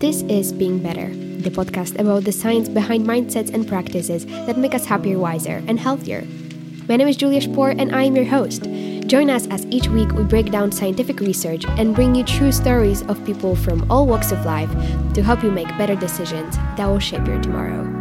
This is Being Better, the podcast about the science behind mindsets and practices that make us happier, wiser, and healthier. My name is Julia Spoor, and I am your host. Join us as each week we break down scientific research and bring you true stories of people from all walks of life to help you make better decisions that will shape your tomorrow.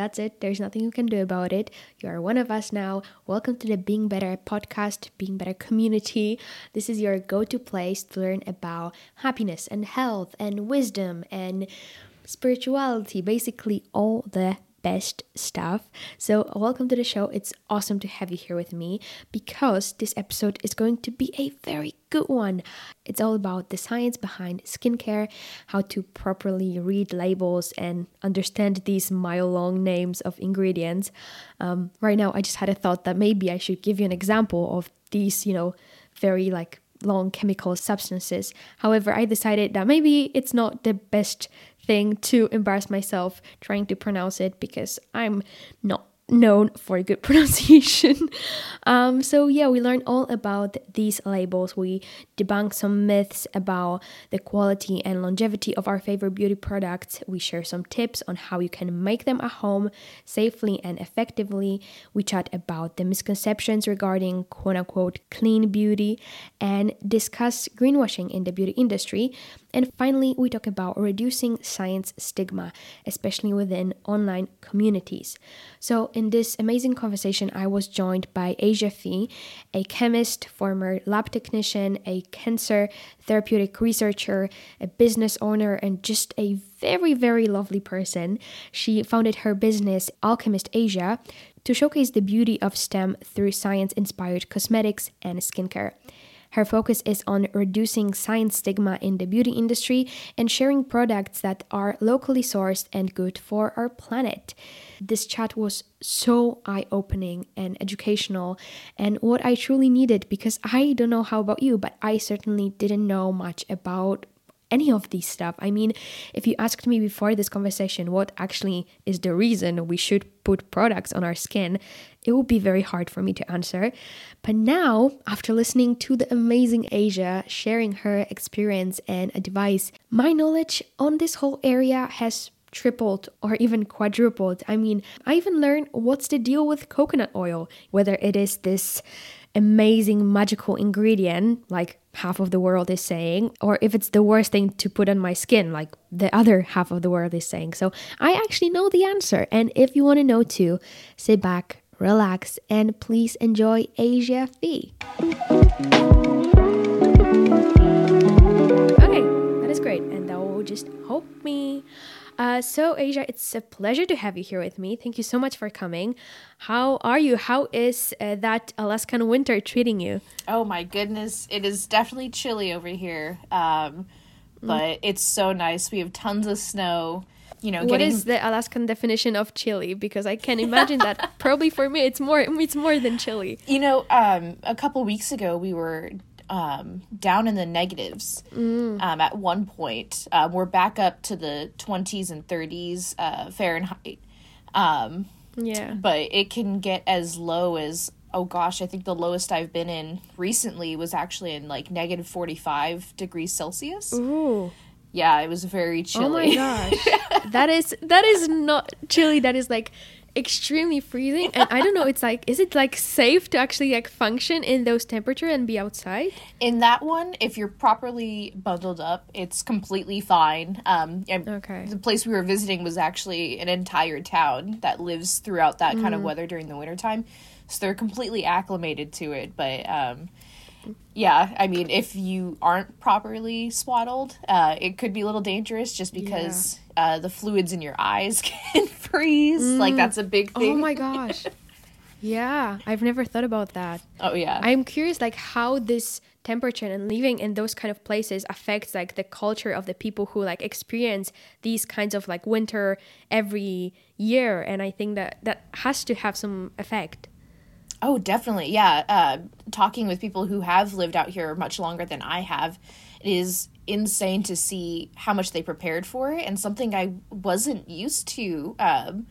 That's it. There's nothing you can do about it. You are one of us now. Welcome to the Being Better podcast, Being Better community. This is your go to place to learn about happiness and health and wisdom and spirituality, basically, all the best stuff. So, welcome to the show. It's awesome to have you here with me because this episode is going to be a very good one. It's all about the science behind skincare, how to properly read labels and understand these mile long names of ingredients. Um, right now, I just had a thought that maybe I should give you an example of these, you know, very like long chemical substances. However, I decided that maybe it's not the best thing to embarrass myself trying to pronounce it because I'm not known for a good pronunciation. um, so, yeah, we learned all about these labels. We debunk some myths about the quality and longevity of our favorite beauty products. We share some tips on how you can make them at home safely and effectively. We chat about the misconceptions regarding quote unquote clean beauty and discuss greenwashing in the beauty industry. And finally, we talk about reducing science stigma, especially within online communities. So, in this amazing conversation, I was joined by Asia Fee, a chemist, former lab technician, a cancer therapeutic researcher, a business owner, and just a very, very lovely person. She founded her business, Alchemist Asia, to showcase the beauty of STEM through science inspired cosmetics and skincare. Her focus is on reducing science stigma in the beauty industry and sharing products that are locally sourced and good for our planet. This chat was so eye opening and educational, and what I truly needed because I don't know how about you, but I certainly didn't know much about any of these stuff. I mean, if you asked me before this conversation what actually is the reason we should put products on our skin, it would be very hard for me to answer. But now, after listening to the amazing Asia sharing her experience and advice, my knowledge on this whole area has tripled or even quadrupled. I mean, I even learned what's the deal with coconut oil, whether it is this amazing magical ingredient like half of the world is saying or if it's the worst thing to put on my skin like the other half of the world is saying. So i actually know the answer. And if you want to know too sit back relax and please enjoy asia fee. Okay that is great. And that will just help me uh, so, Asia, it's a pleasure to have you here with me. Thank you so much for coming. How are you? How is uh, that Alaskan winter treating you? Oh my goodness, it is definitely chilly over here. Um, but mm. it's so nice. We have tons of snow. You know, what getting... is the Alaskan definition of chilly? Because I can imagine that probably for me it's more it's more than chilly. You know, um, a couple weeks ago we were um, down in the negatives mm. um, at one point. Uh, we're back up to the 20s and 30s uh, Fahrenheit. Um, yeah. But it can get as low as, oh gosh, I think the lowest I've been in recently was actually in like negative 45 degrees Celsius. Ooh. Yeah, it was very chilly. Oh my gosh. that is that is not chilly. That is like extremely freezing and i don't know it's like is it like safe to actually like function in those temperature and be outside in that one if you're properly bundled up it's completely fine um okay the place we were visiting was actually an entire town that lives throughout that mm. kind of mm. weather during the wintertime so they're completely acclimated to it but um yeah, I mean, if you aren't properly swaddled, uh, it could be a little dangerous just because yeah. uh, the fluids in your eyes can freeze. Mm. Like, that's a big thing. Oh my gosh. Yeah, I've never thought about that. Oh yeah. I'm curious like how this temperature and living in those kind of places affects like the culture of the people who like experience these kinds of like winter every year and I think that that has to have some effect. Oh, definitely. Yeah. Uh, talking with people who have lived out here much longer than I have, it is insane to see how much they prepared for it. And something I wasn't used to um,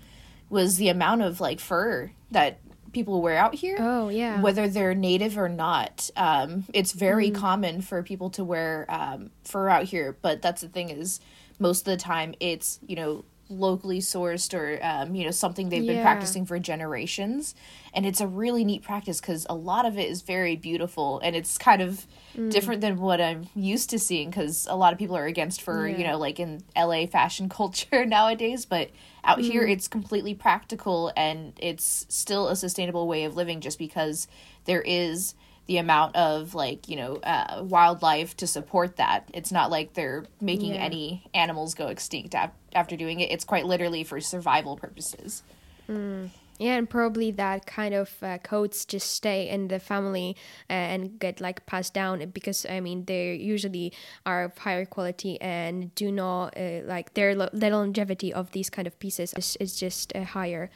was the amount of like fur that people wear out here. Oh, yeah. Whether they're native or not. Um, it's very mm. common for people to wear um, fur out here. But that's the thing is, most of the time it's, you know, locally sourced or um, you know something they've yeah. been practicing for generations and it's a really neat practice because a lot of it is very beautiful and it's kind of mm. different than what i'm used to seeing because a lot of people are against for yeah. you know like in la fashion culture nowadays but out mm. here it's completely practical and it's still a sustainable way of living just because there is the amount of like you know uh, wildlife to support that it's not like they're making yeah. any animals go extinct ap- after doing it it's quite literally for survival purposes mm. yeah and probably that kind of uh, codes just stay in the family uh, and get like passed down because i mean they usually are of higher quality and do not uh, like their lo- the longevity of these kind of pieces is, is just uh, higher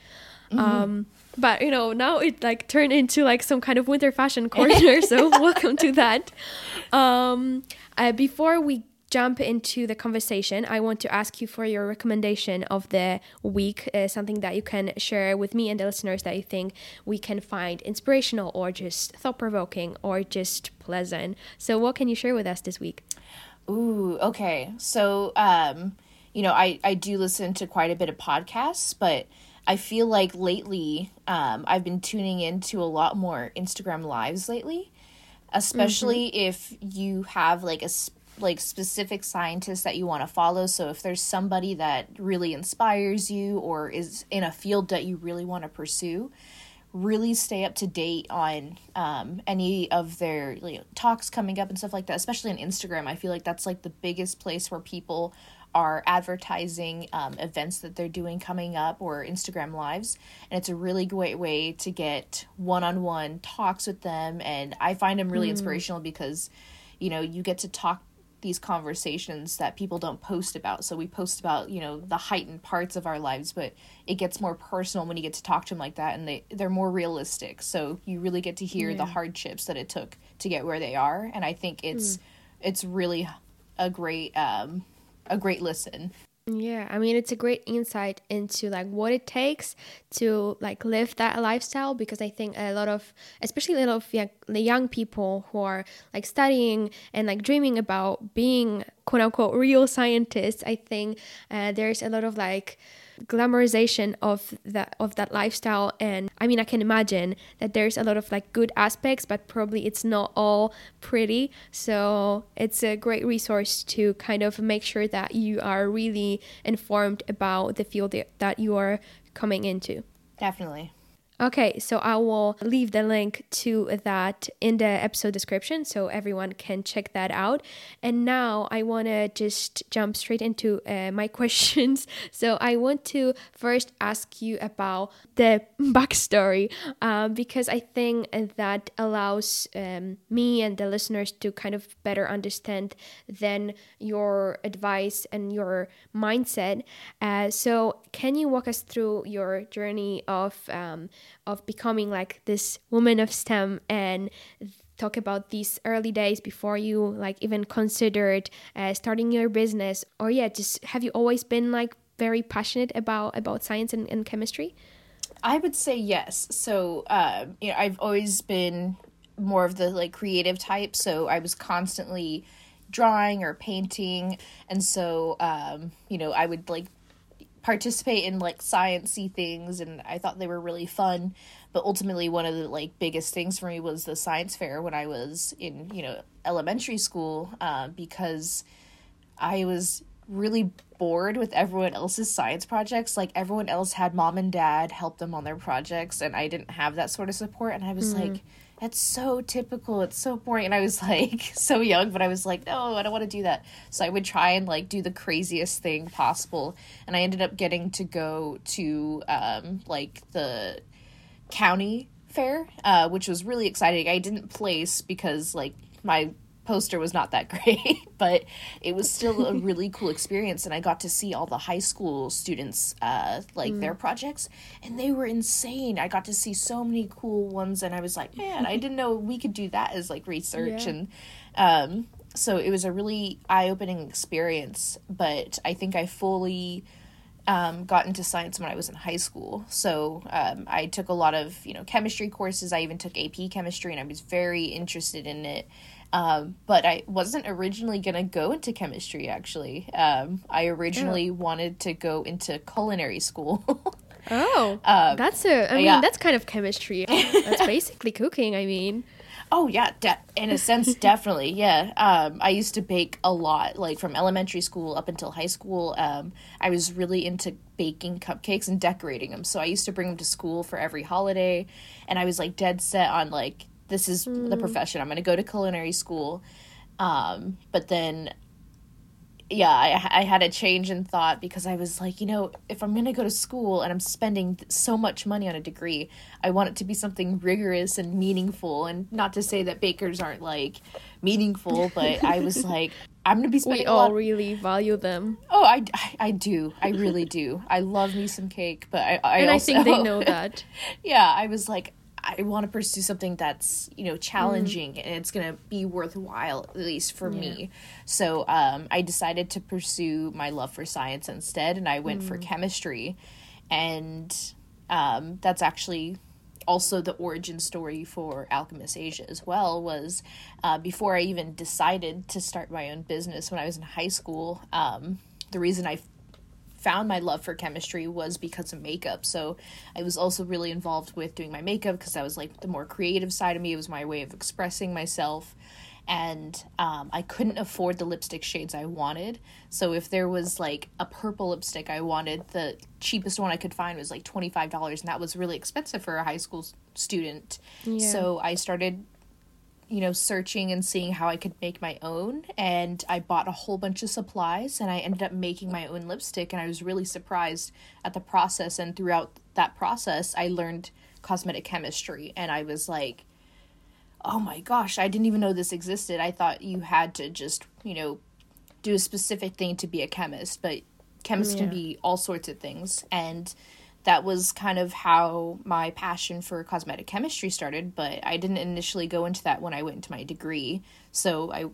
Mm-hmm. Um, but you know now it like turned into like some kind of winter fashion corner. so welcome to that. Um, uh, before we jump into the conversation, I want to ask you for your recommendation of the week, uh, something that you can share with me and the listeners that you think we can find inspirational or just thought provoking or just pleasant. So, what can you share with us this week? Ooh, okay. So, um, you know, I, I do listen to quite a bit of podcasts, but I feel like lately um, I've been tuning into a lot more Instagram lives lately, especially mm-hmm. if you have like a like specific scientists that you want to follow. So if there's somebody that really inspires you or is in a field that you really want to pursue, really stay up to date on um, any of their you know, talks coming up and stuff like that. Especially on Instagram, I feel like that's like the biggest place where people are advertising um, events that they're doing coming up or Instagram lives. And it's a really great way to get one on one talks with them. And I find them really mm. inspirational because, you know, you get to talk these conversations that people don't post about. So we post about, you know, the heightened parts of our lives, but it gets more personal when you get to talk to them like that and they they're more realistic. So you really get to hear yeah. the hardships that it took to get where they are and I think it's mm. it's really a great um a great listen. Yeah, I mean it's a great insight into like what it takes to like live that lifestyle because I think a lot of especially a lot of young, the young people who are like studying and like dreaming about being quote unquote real scientists, I think uh, there's a lot of like glamorization of that of that lifestyle. And i mean i can imagine that there's a lot of like good aspects but probably it's not all pretty. So it's a great resource to kind of make sure that you are really informed about the field that you are coming into. Definitely Okay, so I will leave the link to that in the episode description so everyone can check that out. And now I want to just jump straight into uh, my questions. So I want to first ask you about the backstory um, because I think that allows um, me and the listeners to kind of better understand then your advice and your mindset. Uh, so, can you walk us through your journey of um, of becoming like this woman of STEM and talk about these early days before you like even considered uh, starting your business or yeah just have you always been like very passionate about about science and, and chemistry? I would say yes. So uh, you know i've always been more of the like creative type so i was constantly drawing or painting and so um, you know i would like participate in like sciency things and I thought they were really fun. But ultimately one of the like biggest things for me was the science fair when I was in, you know, elementary school, uh, because I was really bored with everyone else's science projects. Like everyone else had mom and dad help them on their projects and I didn't have that sort of support and I was mm-hmm. like that's so typical. It's so boring. And I was like so young, but I was like, no, I don't want to do that. So I would try and like do the craziest thing possible. And I ended up getting to go to um, like the county fair, uh, which was really exciting. I didn't place because like my poster was not that great, but it was still a really cool experience. And I got to see all the high school students, uh, like mm. their projects, and they were insane. I got to see so many cool ones, and I was like, man, I didn't know we could do that as like research. Yeah. And um, so it was a really eye opening experience, but I think I fully. Um, got into science when I was in high school. So um, I took a lot of you know chemistry courses. I even took AP chemistry, and I was very interested in it. Um, but I wasn't originally going to go into chemistry, actually. Um, I originally oh. wanted to go into culinary school. oh, um, that's a, I mean, yeah. that's kind of chemistry. that's basically cooking, I mean. Oh, yeah, de- in a sense, definitely, yeah. Um, I used to bake a lot, like from elementary school up until high school. Um, I was really into baking cupcakes and decorating them. So I used to bring them to school for every holiday. And I was like dead set on like this is mm. the profession. I'm going to go to culinary school. Um, but then, yeah, I, I had a change in thought because I was like, you know, if I'm going to go to school and I'm spending so much money on a degree, I want it to be something rigorous and meaningful. And not to say that bakers aren't like meaningful, but I was like, I'm gonna be spending. We all lot... really value them. Oh, I, I, I, do. I really do. I love me some cake, but I, I and also, I think they know that. yeah, I was like, I want to pursue something that's you know challenging mm. and it's gonna be worthwhile at least for yeah. me. So um, I decided to pursue my love for science instead, and I went mm. for chemistry, and um, that's actually also the origin story for Alchemist Asia as well. Was uh, before I even decided to start my own business when I was in high school. Um, the reason I found my love for chemistry was because of makeup. So I was also really involved with doing my makeup because that was like the more creative side of me. It was my way of expressing myself. And um, I couldn't afford the lipstick shades I wanted. So if there was like a purple lipstick I wanted, the cheapest one I could find was like $25. And that was really expensive for a high school student. Yeah. So I started you know, searching and seeing how I could make my own. And I bought a whole bunch of supplies and I ended up making my own lipstick. And I was really surprised at the process. And throughout that process, I learned cosmetic chemistry. And I was like, oh my gosh, I didn't even know this existed. I thought you had to just, you know, do a specific thing to be a chemist. But chemists yeah. can be all sorts of things. And that was kind of how my passion for cosmetic chemistry started but i didn't initially go into that when i went into my degree so i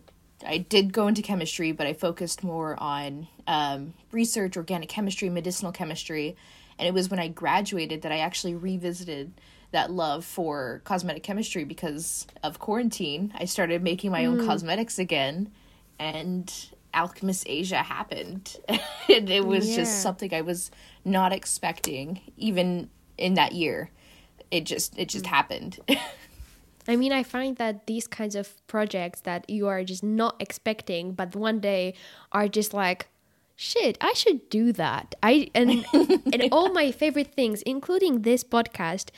i did go into chemistry but i focused more on um, research organic chemistry medicinal chemistry and it was when i graduated that i actually revisited that love for cosmetic chemistry because of quarantine i started making my mm. own cosmetics again and Alchemist Asia happened. and it was yeah. just something I was not expecting even in that year. It just it just mm. happened. I mean, I find that these kinds of projects that you are just not expecting, but one day are just like, shit, I should do that. I and and all my favorite things, including this podcast,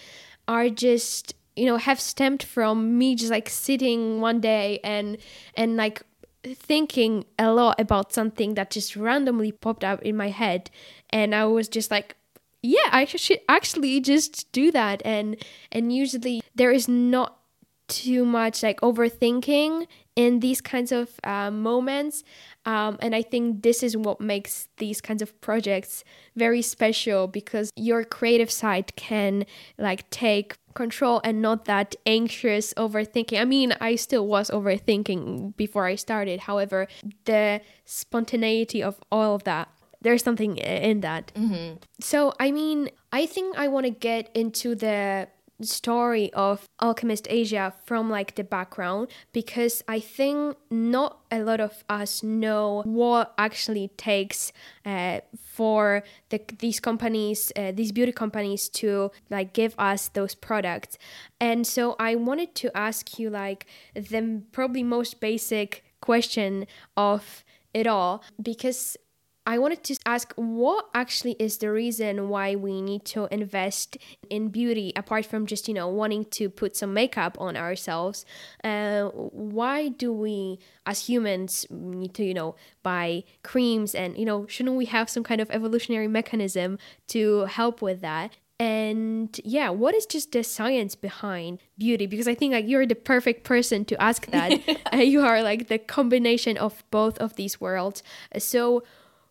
are just you know have stemmed from me just like sitting one day and and like thinking a lot about something that just randomly popped up in my head and i was just like yeah i should actually just do that and and usually there is not too much like overthinking in these kinds of uh, moments um, and I think this is what makes these kinds of projects very special because your creative side can like take control and not that anxious overthinking. I mean, I still was overthinking before I started. However, the spontaneity of all of that there's something in that. Mm-hmm. So, I mean, I think I want to get into the story of Alchemist Asia from like the background because I think not a lot of us know what actually takes uh, for the, these companies, uh, these beauty companies to like give us those products. And so I wanted to ask you like the probably most basic question of it all because I wanted to ask what actually is the reason why we need to invest in beauty apart from just, you know, wanting to put some makeup on ourselves. Uh, why do we, as humans, need to, you know, buy creams and, you know, shouldn't we have some kind of evolutionary mechanism to help with that? And yeah, what is just the science behind beauty? Because I think like you're the perfect person to ask that. uh, you are like the combination of both of these worlds. So,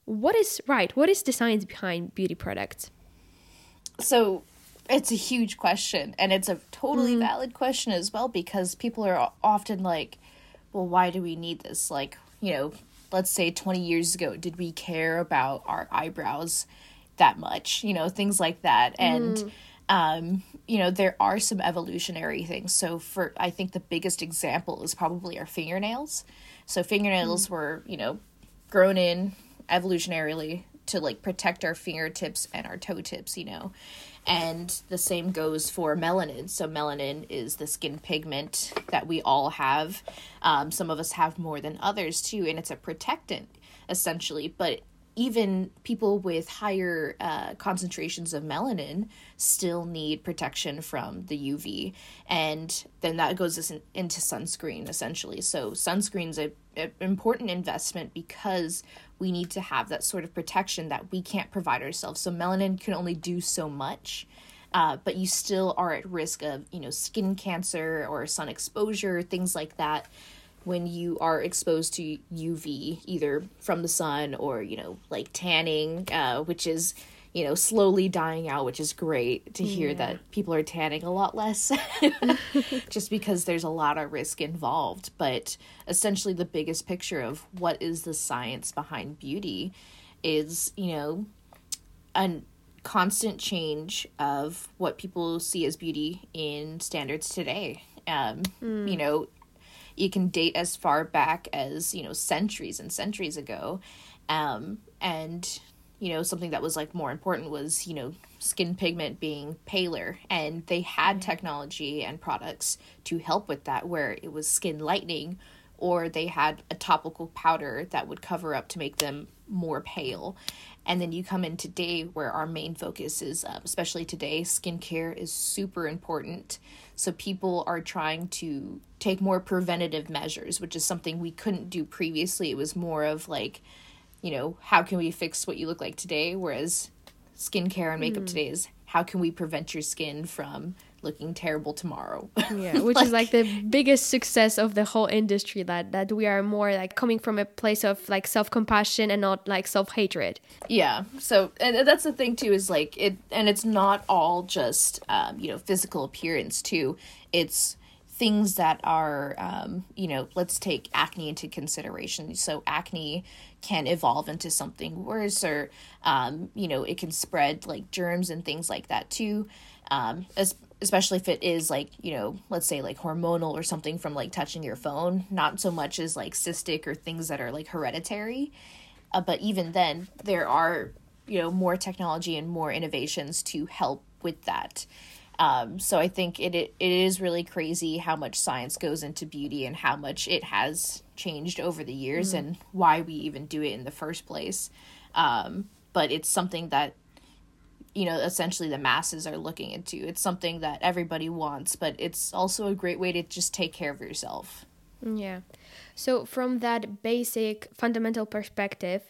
what is right? What is the science behind beauty products? So, it's a huge question, and it's a totally mm. valid question as well because people are often like, well, why do we need this? Like, you know, let's say 20 years ago, did we care about our eyebrows that much? You know, things like that. And, mm. um, you know, there are some evolutionary things. So, for I think the biggest example is probably our fingernails. So, fingernails mm. were, you know, grown in evolutionarily to like protect our fingertips and our toe tips, you know. And the same goes for melanin. So, melanin is the skin pigment that we all have. Um, some of us have more than others too, and it's a protectant essentially. But even people with higher uh, concentrations of melanin still need protection from the UV. And then that goes into sunscreen essentially. So, sunscreen's a, a important investment because we need to have that sort of protection that we can't provide ourselves. So melanin can only do so much. Uh, but you still are at risk of you know skin cancer or sun exposure things like that when you are exposed to uv either from the sun or you know like tanning uh, which is you know, slowly dying out, which is great to hear yeah. that people are tanning a lot less just because there's a lot of risk involved. But essentially, the biggest picture of what is the science behind beauty is, you know, a constant change of what people see as beauty in standards today. Um, mm. You know, you can date as far back as, you know, centuries and centuries ago. Um, and you know something that was like more important was you know skin pigment being paler. And they had technology and products to help with that where it was skin lightening or they had a topical powder that would cover up to make them more pale. And then you come in today where our main focus is um, especially today skincare is super important. So people are trying to take more preventative measures which is something we couldn't do previously. It was more of like you know, how can we fix what you look like today? Whereas skincare and makeup mm. today is how can we prevent your skin from looking terrible tomorrow? yeah, which like, is like the biggest success of the whole industry that that we are more like coming from a place of like self-compassion and not like self-hatred. Yeah. So and that's the thing too is like it and it's not all just um, you know, physical appearance too. It's things that are um, you know let's take acne into consideration. So acne can evolve into something worse or um, you know it can spread like germs and things like that too. Um, as, especially if it is like you know let's say like hormonal or something from like touching your phone not so much as like cystic or things that are like hereditary. Uh, but even then there are you know more technology and more innovations to help with that um, so I think it, it it is really crazy how much science goes into beauty and how much it has changed over the years mm. and why we even do it in the first place. Um, but it's something that you know essentially the masses are looking into. It's something that everybody wants, but it's also a great way to just take care of yourself. Yeah. So from that basic fundamental perspective,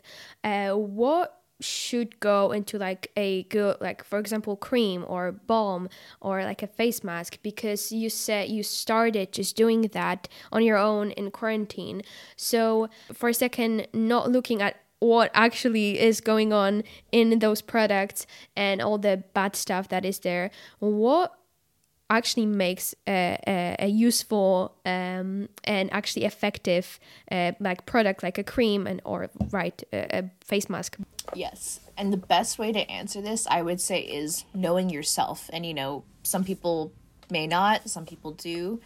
uh, what should go into like a good like for example cream or balm or like a face mask because you said you started just doing that on your own in quarantine. So for a second not looking at what actually is going on in those products and all the bad stuff that is there what actually makes a, a, a useful um, and actually effective uh, like product like a cream and or right a, a face mask. Yes. And the best way to answer this i would say is knowing yourself. And you know some people may not some people do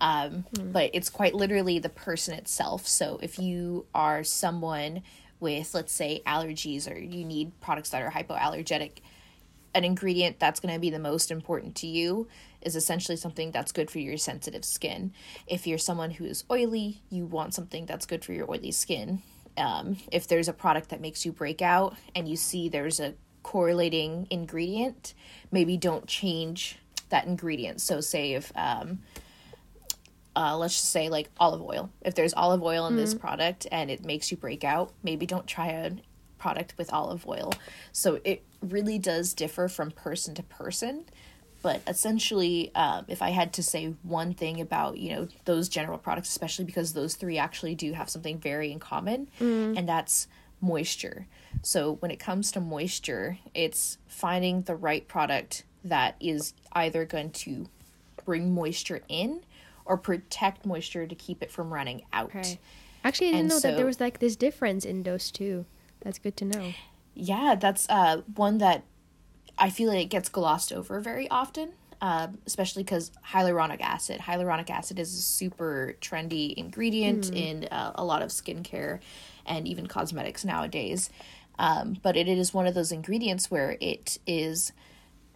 um, mm. but it's quite literally the person itself. So if you are someone with let's say allergies or you need products that are hypoallergenic an ingredient that's going to be the most important to you is essentially something that's good for your sensitive skin. If you're someone who is oily, you want something that's good for your oily skin. Um, if there's a product that makes you break out and you see there's a correlating ingredient, maybe don't change that ingredient. So, say if, um, uh, let's just say like olive oil, if there's olive oil in mm. this product and it makes you break out, maybe don't try a product with olive oil. So it really does differ from person to person. But essentially, um, if I had to say one thing about you know those general products, especially because those three actually do have something very in common, mm. and that's moisture. So when it comes to moisture, it's finding the right product that is either going to bring moisture in or protect moisture to keep it from running out. Okay. Actually, I didn't and know so, that there was like this difference in those two. That's good to know. Yeah, that's uh, one that I feel like it gets glossed over very often, uh, especially because hyaluronic acid. Hyaluronic acid is a super trendy ingredient mm. in uh, a lot of skincare and even cosmetics nowadays. Um, but it is one of those ingredients where it is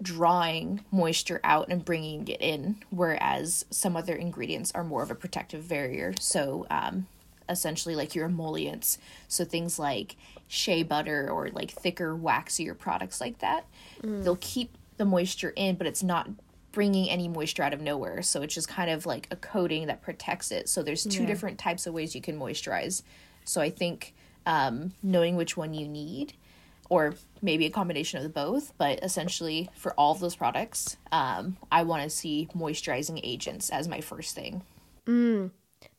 drawing moisture out and bringing it in, whereas some other ingredients are more of a protective barrier. So, um, essentially, like your emollients, so things like shea butter or like thicker, waxier products like that, mm. they'll keep the moisture in, but it's not bringing any moisture out of nowhere. So it's just kind of like a coating that protects it. So there's two yeah. different types of ways you can moisturize. So I think um, knowing which one you need or maybe a combination of the both, but essentially for all of those products, um, I want to see moisturizing agents as my first thing. Mm,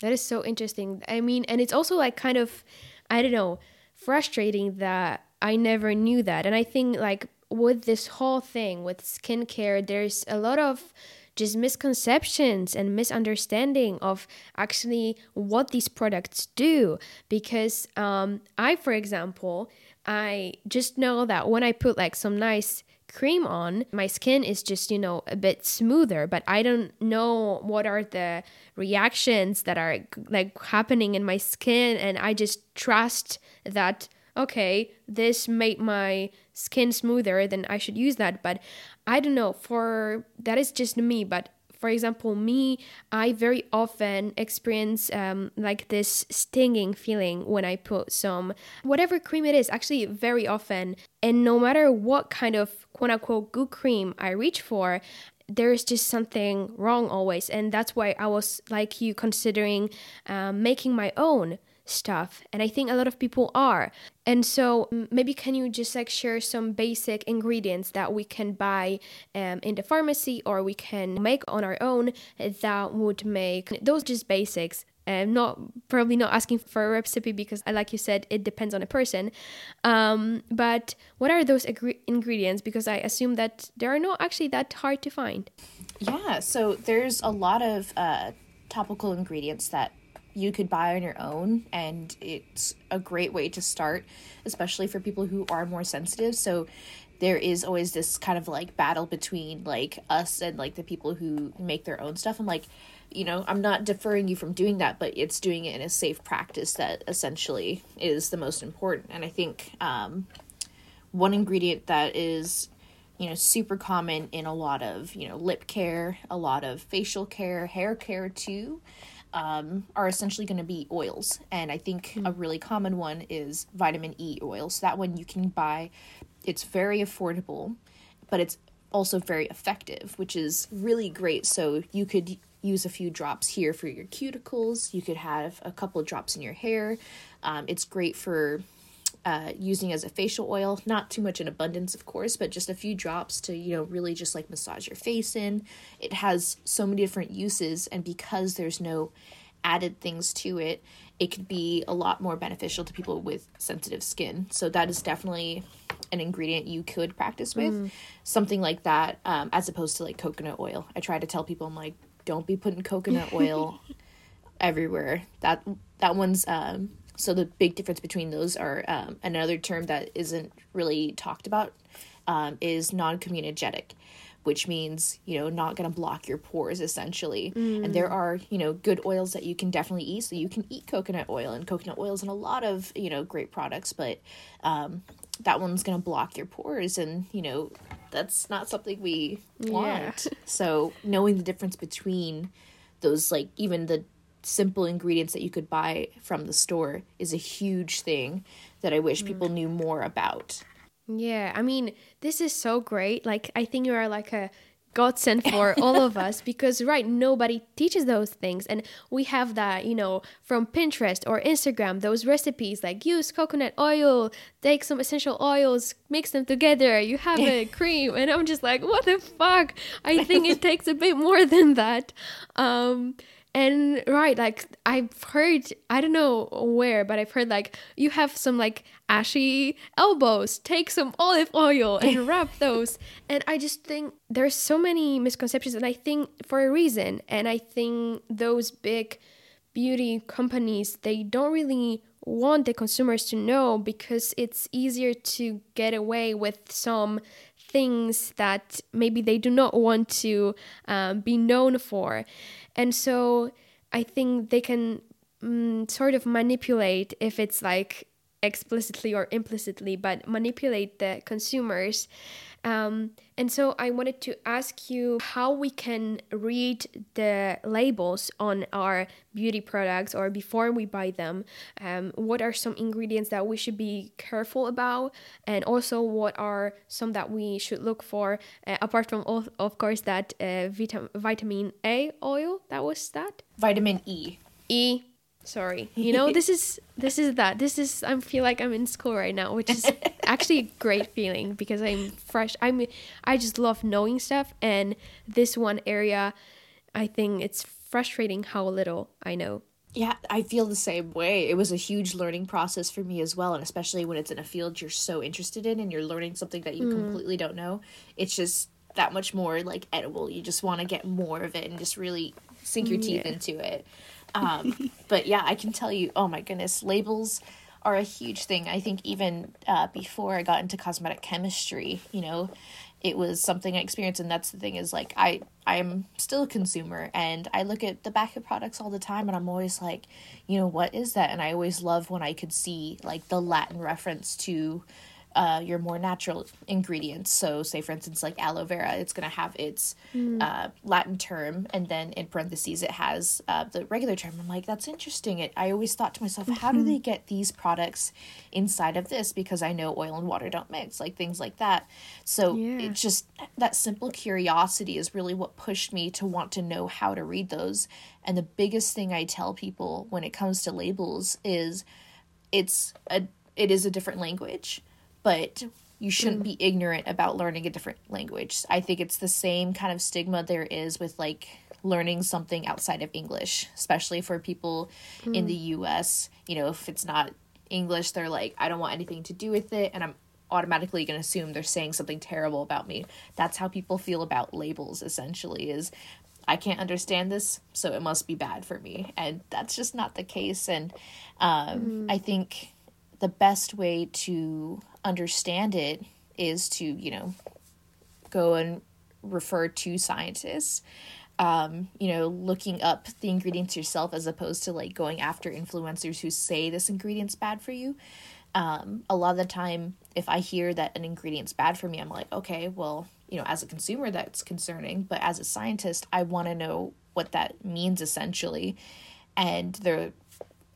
that is so interesting. I mean, and it's also like kind of, I don't know, frustrating that I never knew that. And I think like with this whole thing with skincare, there's a lot of just misconceptions and misunderstanding of actually what these products do. Because um, I, for example, I just know that when I put like some nice cream on, my skin is just, you know, a bit smoother, but I don't know what are the reactions that are like happening in my skin. And I just trust that, okay, this made my skin smoother, then I should use that. But I don't know, for that is just me, but for example, me, I very often experience um, like this stinging feeling when I put some whatever cream it is, actually, very often. And no matter what kind of quote unquote good cream I reach for, there is just something wrong always. And that's why I was like you considering um, making my own stuff and i think a lot of people are. And so maybe can you just like share some basic ingredients that we can buy um, in the pharmacy or we can make on our own that would make those just basics. And not probably not asking for a recipe because like you said it depends on a person. Um, but what are those ag- ingredients? Because i assume that they are not actually that hard to find. Yeah so there's a lot of uh, topical ingredients that you could buy on your own and it's a great way to start especially for people who are more sensitive. So there is always this kind of like battle between like us and like the people who make their own stuff. I'm like you know i'm not deferring you from doing that but it's doing it in a safe practice that essentially is the most important. And i think um, one ingredient that is you know super common in a lot of you know lip care a lot of facial care hair care too um, are essentially going to be oils. And I think mm. a really common one is vitamin E oil. So that one you can buy. It's very affordable, but it's also very effective, which is really great. So you could use a few drops here for your cuticles. You could have a couple of drops in your hair. Um, it's great for uh, using as a facial oil. Not too much in abundance, of course, but just a few drops to, you know, really just like massage your face in. It has so many different uses, and because there's no added things to it, it could be a lot more beneficial to people with sensitive skin. So that is definitely an ingredient you could practice with. Mm. Something like that, um, as opposed to like coconut oil. I try to tell people, I'm like, don't be putting coconut oil everywhere. That that one's um, so the big difference between those are um, another term that isn't really talked about um, is non-comedogenic which means you know not going to block your pores essentially mm. and there are you know good oils that you can definitely eat so you can eat coconut oil and coconut oils and a lot of you know great products but um, that one's going to block your pores and you know that's not something we want yeah. so knowing the difference between those like even the simple ingredients that you could buy from the store is a huge thing that I wish mm. people knew more about. Yeah, I mean, this is so great. Like, I think you are like a godsend for all of us because right nobody teaches those things and we have that you know from pinterest or instagram those recipes like use coconut oil take some essential oils mix them together you have a cream and i'm just like what the fuck i think it takes a bit more than that um and right like i've heard i don't know where but i've heard like you have some like ashy elbows. Take some olive oil and rub those. And i just think there's so many misconceptions and i think for a reason. And i think those big beauty companies they don't really want the consumers to know because it's easier to get away with some things that maybe they do not want to um, be known for. And so I think they can mm, sort of manipulate if it's like explicitly or implicitly, but manipulate the consumers. Um, and so I wanted to ask you how we can read the labels on our beauty products or before we buy them. Um, what are some ingredients that we should be careful about? And also, what are some that we should look for, uh, apart from, of, of course, that uh, vita- vitamin A oil? That was that? Vitamin E. E sorry. You know this is this is that. This is i feel like i'm in school right now which is actually a great feeling because i'm fresh. I'm i just love knowing stuff and this one area i think it's frustrating how little i know. Yeah i feel the same way. It was a huge learning process for me as well and especially when it's in a field you're so interested in and you're learning something that you mm. completely don't know it's just that much more like edible. You just want to get more of it and just really sink your teeth yeah. into it um, but yeah, I can tell you, oh my goodness, labels are a huge thing. I think even uh, before I got into cosmetic chemistry, you know, it was something I experienced, and that's the thing is like I I'm still a consumer, and I look at the back of products all the time, and I'm always like, you know, what is that? And I always love when I could see like the Latin reference to uh, your more natural ingredients. So, say for instance, like aloe vera, it's going to have its mm. uh, Latin term, and then in parentheses it has uh, the regular term. I'm like, that's interesting. It, I always thought to myself, mm-hmm. how do they get these products inside of this? Because I know oil and water don't mix, like things like that. So yeah. it's just that simple curiosity is really what pushed me to want to know how to read those. And the biggest thing I tell people when it comes to labels is it's a it is a different language but you shouldn't mm. be ignorant about learning a different language. I think it's the same kind of stigma there is with like learning something outside of English, especially for people mm. in the US. You know, if it's not English, they're like, I don't want anything to do with it, and I'm automatically going to assume they're saying something terrible about me. That's how people feel about labels essentially is I can't understand this, so it must be bad for me. And that's just not the case and um, mm. I think the best way to understand it is to, you know, go and refer to scientists. Um, you know, looking up the ingredients yourself as opposed to like going after influencers who say this ingredient's bad for you. Um, a lot of the time, if I hear that an ingredient's bad for me, I'm like, okay, well, you know, as a consumer, that's concerning. But as a scientist, I want to know what that means essentially. And there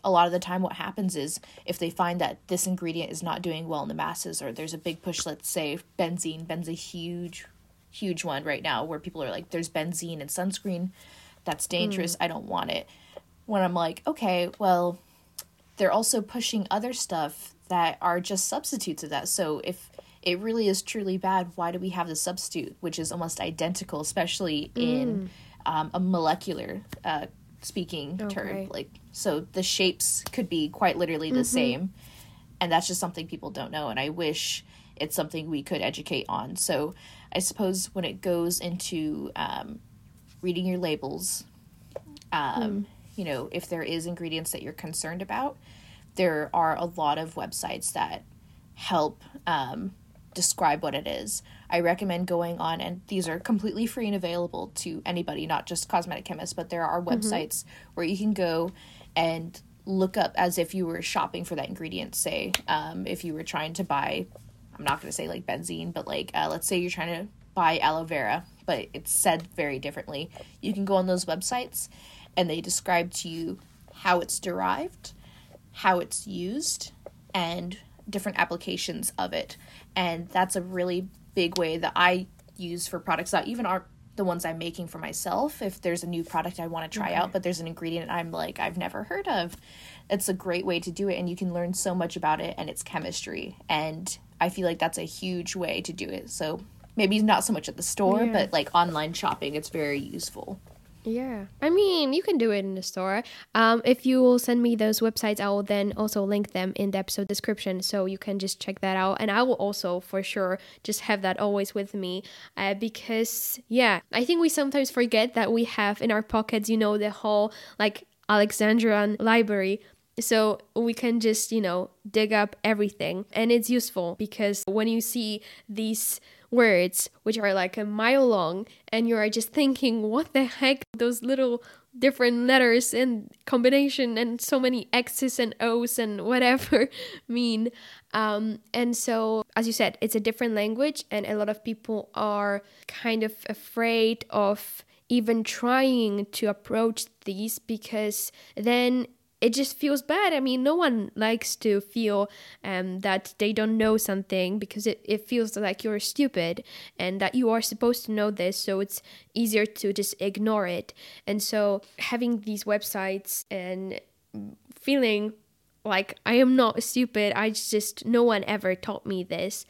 a lot of the time what happens is if they find that this ingredient is not doing well in the masses or there's a big push let's say benzene benzene a huge huge one right now where people are like there's benzene in sunscreen that's dangerous mm. i don't want it when i'm like okay well they're also pushing other stuff that are just substitutes of that so if it really is truly bad why do we have the substitute which is almost identical especially in mm. um, a molecular uh, speaking okay. term like so the shapes could be quite literally the mm-hmm. same and that's just something people don't know and i wish it's something we could educate on so i suppose when it goes into um, reading your labels um, mm. you know if there is ingredients that you're concerned about there are a lot of websites that help um, describe what it is I recommend going on, and these are completely free and available to anybody, not just cosmetic chemists, but there are mm-hmm. websites mm-hmm. where you can go and look up as if you were shopping for that ingredient. Say, um, if you were trying to buy, I'm not going to say like benzene, but like uh, let's say you're trying to buy aloe vera, but it's said very differently. You can go on those websites and they describe to you how it's derived, how it's used, and different applications of it. And that's a really big way that I use for products that even aren't the ones I'm making for myself. If there's a new product I want to try okay. out, but there's an ingredient I'm like, I've never heard of, it's a great way to do it. And you can learn so much about it and its chemistry. And I feel like that's a huge way to do it. So maybe not so much at the store, yeah. but like online shopping, it's very useful. Yeah. I mean, you can do it in the store. Um, if you will send me those websites, I will then also link them in the episode description so you can just check that out. And I will also, for sure, just have that always with me uh, because, yeah, I think we sometimes forget that we have in our pockets, you know, the whole like Alexandrian library so we can just, you know, dig up everything. And it's useful because when you see these words which are like a mile long and you are just thinking what the heck? Those little different letters and combination and so many x's and o's and whatever mean. Um, and so as you said it's a different language and a lot of people are kind of afraid of even trying to approach these because then it just feels bad. I mean, no one likes to feel um, that they don't know something because it, it feels like you're stupid and that you are supposed to know this. So it's easier to just ignore it. And so having these websites and feeling like I am not stupid, I just, no one ever taught me this.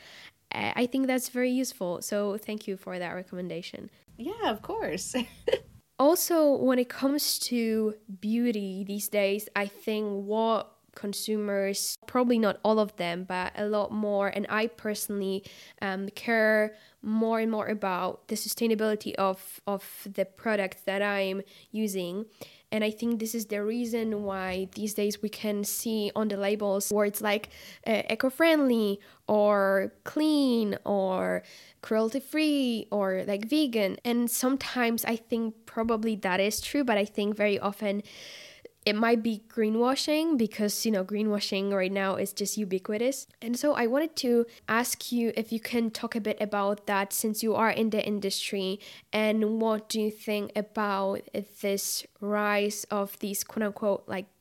I think that's very useful. So thank you for that recommendation. Yeah, of course. also when it comes to beauty these days i think what consumers probably not all of them but a lot more and i personally um, care more and more about the sustainability of of the product that i'm using and I think this is the reason why these days we can see on the labels words like uh, eco friendly or clean or cruelty free or like vegan. And sometimes I think probably that is true, but I think very often it might be greenwashing because you know greenwashing right now is just ubiquitous. And so i wanted to ask you if you can talk a bit about that since you are in the industry and what do you think about this rise of these quote unquote like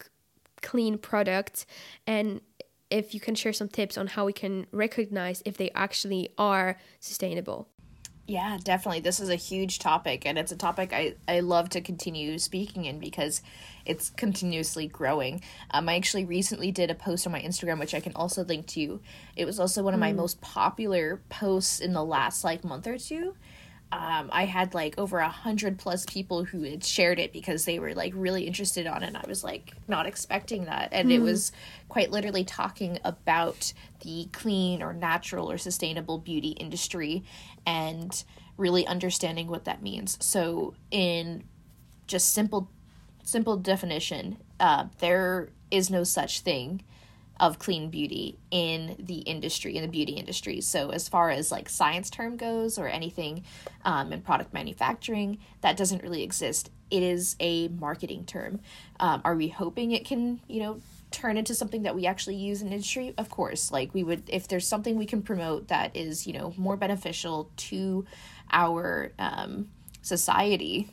clean products? And if you can share some tips on how we can recognize if they actually are sustainable yeah, definitely. This is a huge topic, and it's a topic I, I love to continue speaking in because it's continuously growing. Um, I actually recently did a post on my Instagram, which I can also link to. It was also one of my mm. most popular posts in the last like month or two um, I had like over a hundred plus people who had shared it because they were like really interested on it. And I was like not expecting that, and mm. it hmm. was quite literally talking about the clean or natural or sustainable beauty industry and really understanding what that means. So, in just simple, simple definition, uh, there is no such thing of clean beauty in the industry in the beauty industry. So as far as like science term goes or anything um, in product manufacturing that doesn't really exist. It is a marketing term. Um, are we hoping it can you know turn into something that we actually use in industry? Of course. Like we would if there's something we can promote that is you know more beneficial to our um, society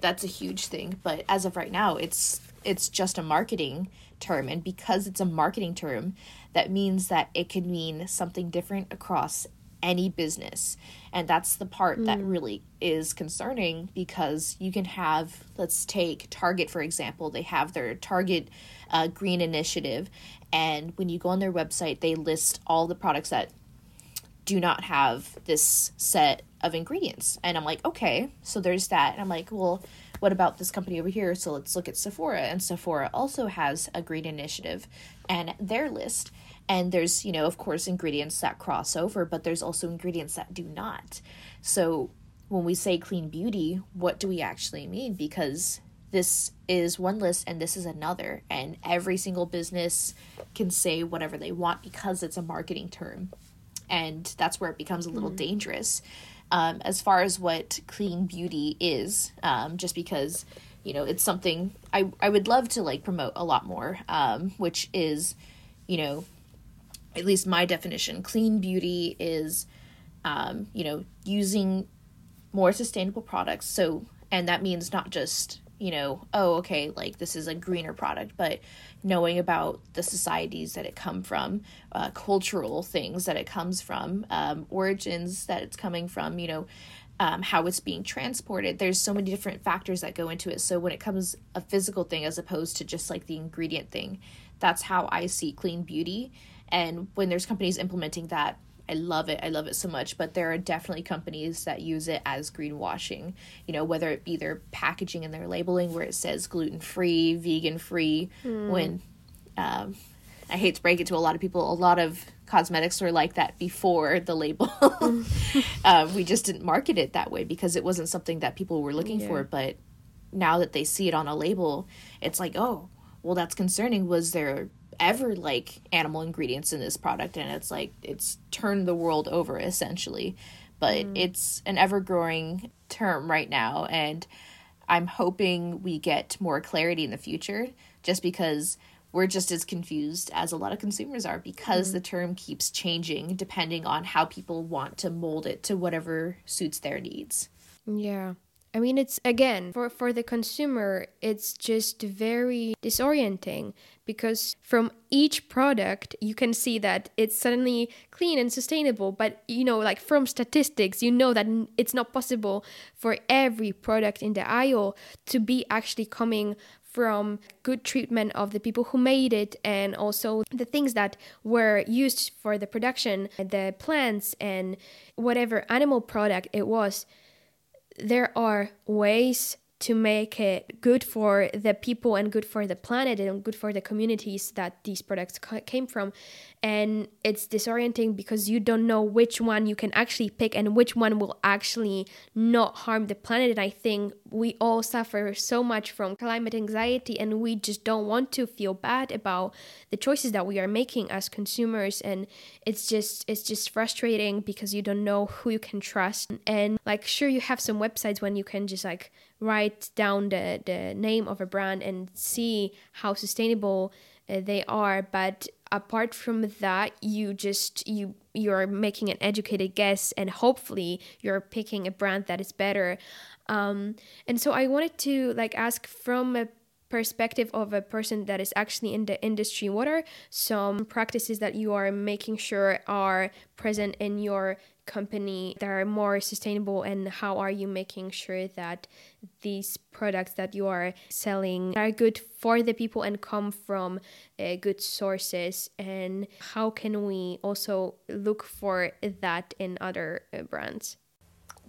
that's a huge thing. But as of right now it's it's just a marketing term and because it's a marketing term that means that it can mean something different across any business. And that's the part mm. that really is concerning because you can have let's take target for example. They have their target uh, green initiative and when you go on their website they list all the products that do not have this set of ingredients. And i'm like okay so there's that. And i'm like well what about this company over here? So let's look at Sephora. And Sephora also has a green initiative and their list. And there's, you know, of course, ingredients that cross over, but there's also ingredients that do not. So when we say clean beauty, what do we actually mean? Because this is one list and this is another. And every single business can say whatever they want because it's a marketing term. And that's where it becomes a little mm. dangerous um, as far as what clean beauty is, um, just because you know it's something I I would love to like promote a lot more, um, which is you know at least my definition. Clean beauty is um, you know using more sustainable products. So and that means not just you know, oh, okay, like this is a greener product, but knowing about the societies that it come from, uh, cultural things that it comes from, um, origins that it's coming from, you know, um, how it's being transported. There's so many different factors that go into it. So when it comes a physical thing as opposed to just like the ingredient thing, that's how I see clean beauty. And when there's companies implementing that, I love it. I love it so much. But there are definitely companies that use it as greenwashing, you know, whether it be their packaging and their labeling where it says gluten free, vegan free, mm. when um, I hate to break it to a lot of people, a lot of cosmetics were like that before the label. um, we just didn't market it that way because it wasn't something that people were looking yeah. for. But now that they see it on a label, it's like, oh, well, that's concerning. Was there ever like animal ingredients in this product? And it's like, it's turned the world over essentially. But mm. it's an ever growing term right now. And I'm hoping we get more clarity in the future just because we're just as confused as a lot of consumers are because mm-hmm. the term keeps changing depending on how people want to mold it to whatever suits their needs. Yeah. I mean it's again for for the consumer it's just very disorienting because from each product you can see that it's suddenly clean and sustainable but you know like from statistics you know that it's not possible for every product in the aisle to be actually coming from good treatment of the people who made it and also the things that were used for the production, the plants and whatever animal product it was. There are ways to make it good for the people and good for the planet and good for the communities that these products came from. And it's disorienting because you don't know which one you can actually pick and which one will actually not harm the planet. And i think we all suffer so much from climate anxiety and we just don't want to feel bad about the choices that we are making as consumers. And it's just it's just frustrating because you don't know who you can trust. And like sure you have some websites when you can just like write down the, the name of a brand and see how sustainable uh, they are. But apart from that you just you you're making an educated guess and hopefully you're picking a brand that is better um, and so i wanted to like ask from a perspective of a person that is actually in the industry what are some practices that you are making sure are present in your company that are more sustainable? And how are you making sure that these products that you are selling are good for the people and come from uh, good sources? And how can we also look for that in other uh, brands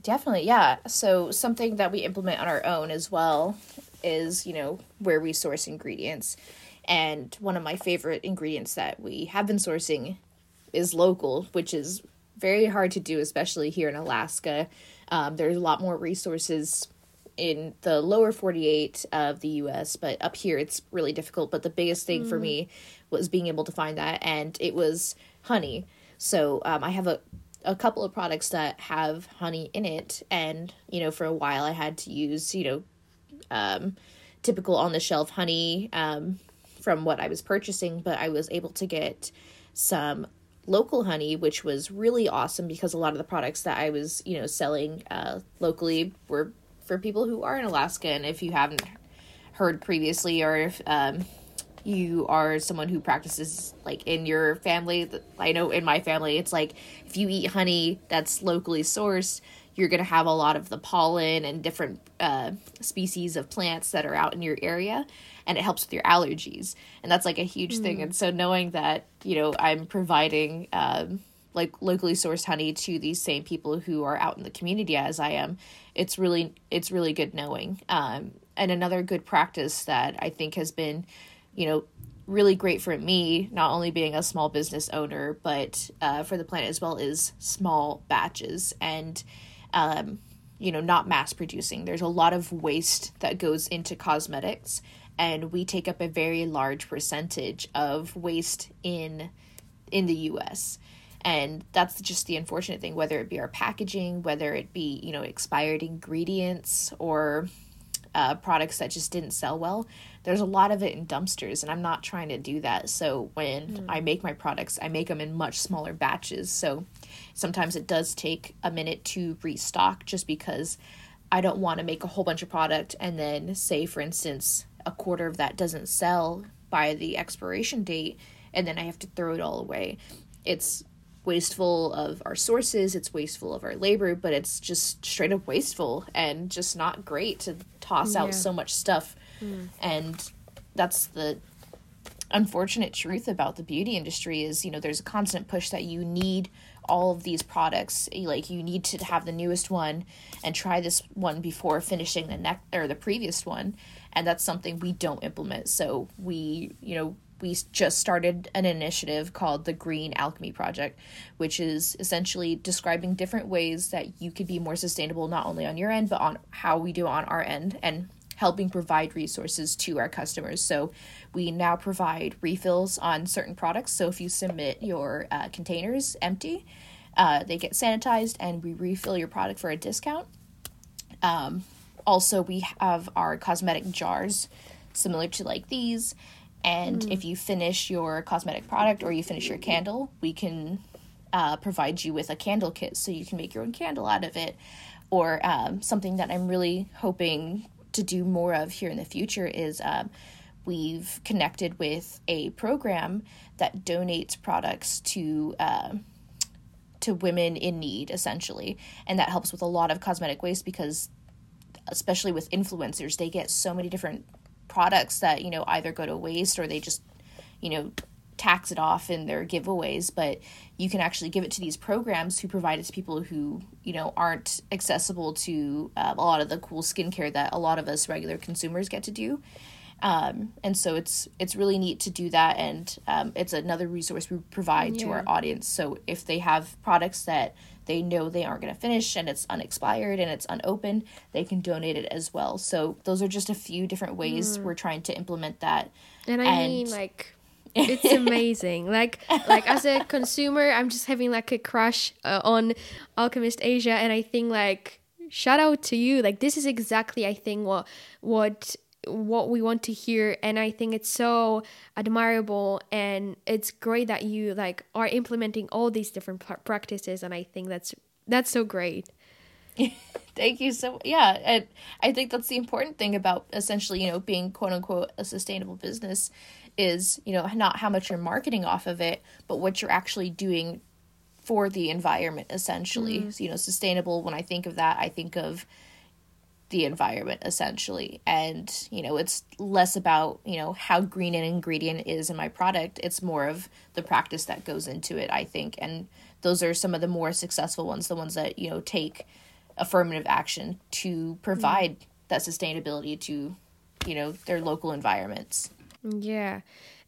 definitely yeah so something that we implement on our own as well is you know where we source ingredients and one of my favorite ingredients that we have been sourcing is local which is very hard to do, especially here in Alaska. Um, there's a lot more resources in the lower 48 of the US, but up here it's really difficult. But the biggest thing mm. for me was being able to find that, and it was honey. So um, I have a, a couple of products that have honey in it, and you know, for a while I had to use, you know, um, typical on the shelf honey um, from what I was purchasing, but I was able to get some local honey, which was really awesome because a lot of the products that I was, you know, selling uh, locally were for people who are in Alaska. And if you haven't heard previously, or if um, you are someone who practices like in your family, I know in my family, it's like if you eat honey that's locally sourced, you're going to have a lot of the pollen and different uh, species of plants that are out in your area and it helps with your allergies. And that's like a huge mm. thing and so knowing that you know i'm providing um, like locally sourced honey to these same people who are out in the community as i am it's really it's really good knowing. Um, and another good practice that i think has been you know really great for me not only being a small business owner but uh, for the planet as well is small batches and um, you know not mass producing there's a lot of waste that goes into cosmetics and we take up a very large percentage of waste in in the US. And that's just the unfortunate thing whether it be our packaging, whether it be, you know, expired ingredients or uh, products that just didn't sell well. There's a lot of it in dumpsters, and I'm not trying to do that. So when mm. I make my products, I make them in much smaller batches. So sometimes it does take a minute to restock just because I don't want to make a whole bunch of product and then say, for instance, a quarter of that doesn't sell by the expiration date and then I have to throw it all away. It's wasteful of our sources, it's wasteful of our labor, but it's just straight up wasteful and just not great to toss yeah. out so much stuff. Mm. And that's the unfortunate truth about the beauty industry is, you know, there's a constant push that you need all of these products. Like you need to have the newest one and try this one before finishing the next or the previous one. And that's something we don't implement. So we you know we just started an initiative called the Green Alchemy Project, which is essentially describing different ways that you could be more sustainable, not only on your end, but on how we do on our end, and helping provide resources to our customers. So we now provide refills on certain products. So if you submit your uh, containers empty, uh, they get sanitized and we refill your product for a discount. Um, also, we have our cosmetic jars similar to like these and mm. if you finish your cosmetic product or you finish your candle, we can uh, provide you with a candle kit so you can make your own candle out of it. Or um, something that I'm really hoping to do more of here in the future is um, we've connected with a program that donates products to. Uh, to women in need essentially and that helps with a lot of cosmetic waste because especially with influencers they get so many different products that you know either go to waste or they just you know tax it off in their giveaways but you can actually give it to these programs who provide it to people who you know aren't accessible to uh, a lot of the cool skincare that a lot of us regular consumers get to do um, and so it's it's really neat to do that and um, it's another resource we provide yeah. to our audience so if they have products that they know they aren't going to finish and it's unexpired and it's unopened, they can donate it as well. So those are just a few different ways mm. we're trying to implement that. And I and mean, like, it's amazing. like, like as a consumer, I'm just having like a crush uh, on Alchemist Asia, and I think like shout out to you like this is exactly i think what what what we want to hear and i think it's so admirable and it's great that you like are implementing all these different practices and i think that's that's so great thank you so yeah and i think that's the important thing about essentially you know being quote unquote a sustainable business is you know not how much you're marketing off of it but what you're actually doing for the environment essentially. Mm. so, you know sustainable when i think of that i think of the environment essentially. And you know it's less about you know how green an ingredient is in my product. It's more of the practice that goes into it i think. And those are some of the more successful ones the ones that you know take affirmative action to provide mm. that sustainability to you know their local environments yeah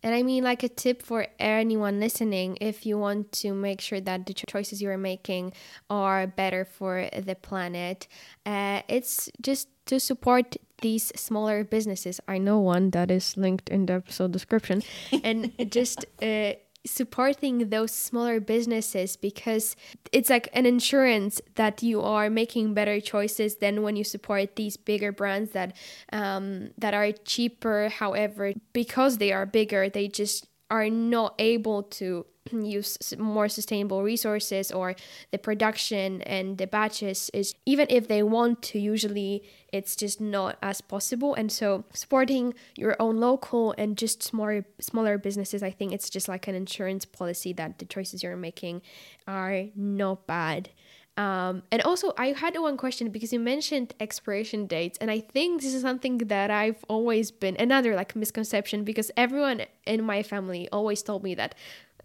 and I mean, like a tip for anyone listening, if you want to make sure that the choices you are making are better for the planet, uh, it's just to support these smaller businesses. I know one that is linked in the episode description, and just uh, supporting those smaller businesses because it's like an insurance that you are making better choices than when you support these bigger brands that um, that are cheaper. However because they are bigger they just are not able to use more sustainable resources or the production and the batches is even if they want to usually it's just not as possible. And so supporting your own local and just smaller smaller businesses i think it's just like an insurance policy that the choices you're making are not bad um, and also, I had one question because you mentioned expiration dates, and I think this is something that I've always been another like misconception because everyone in my family always told me that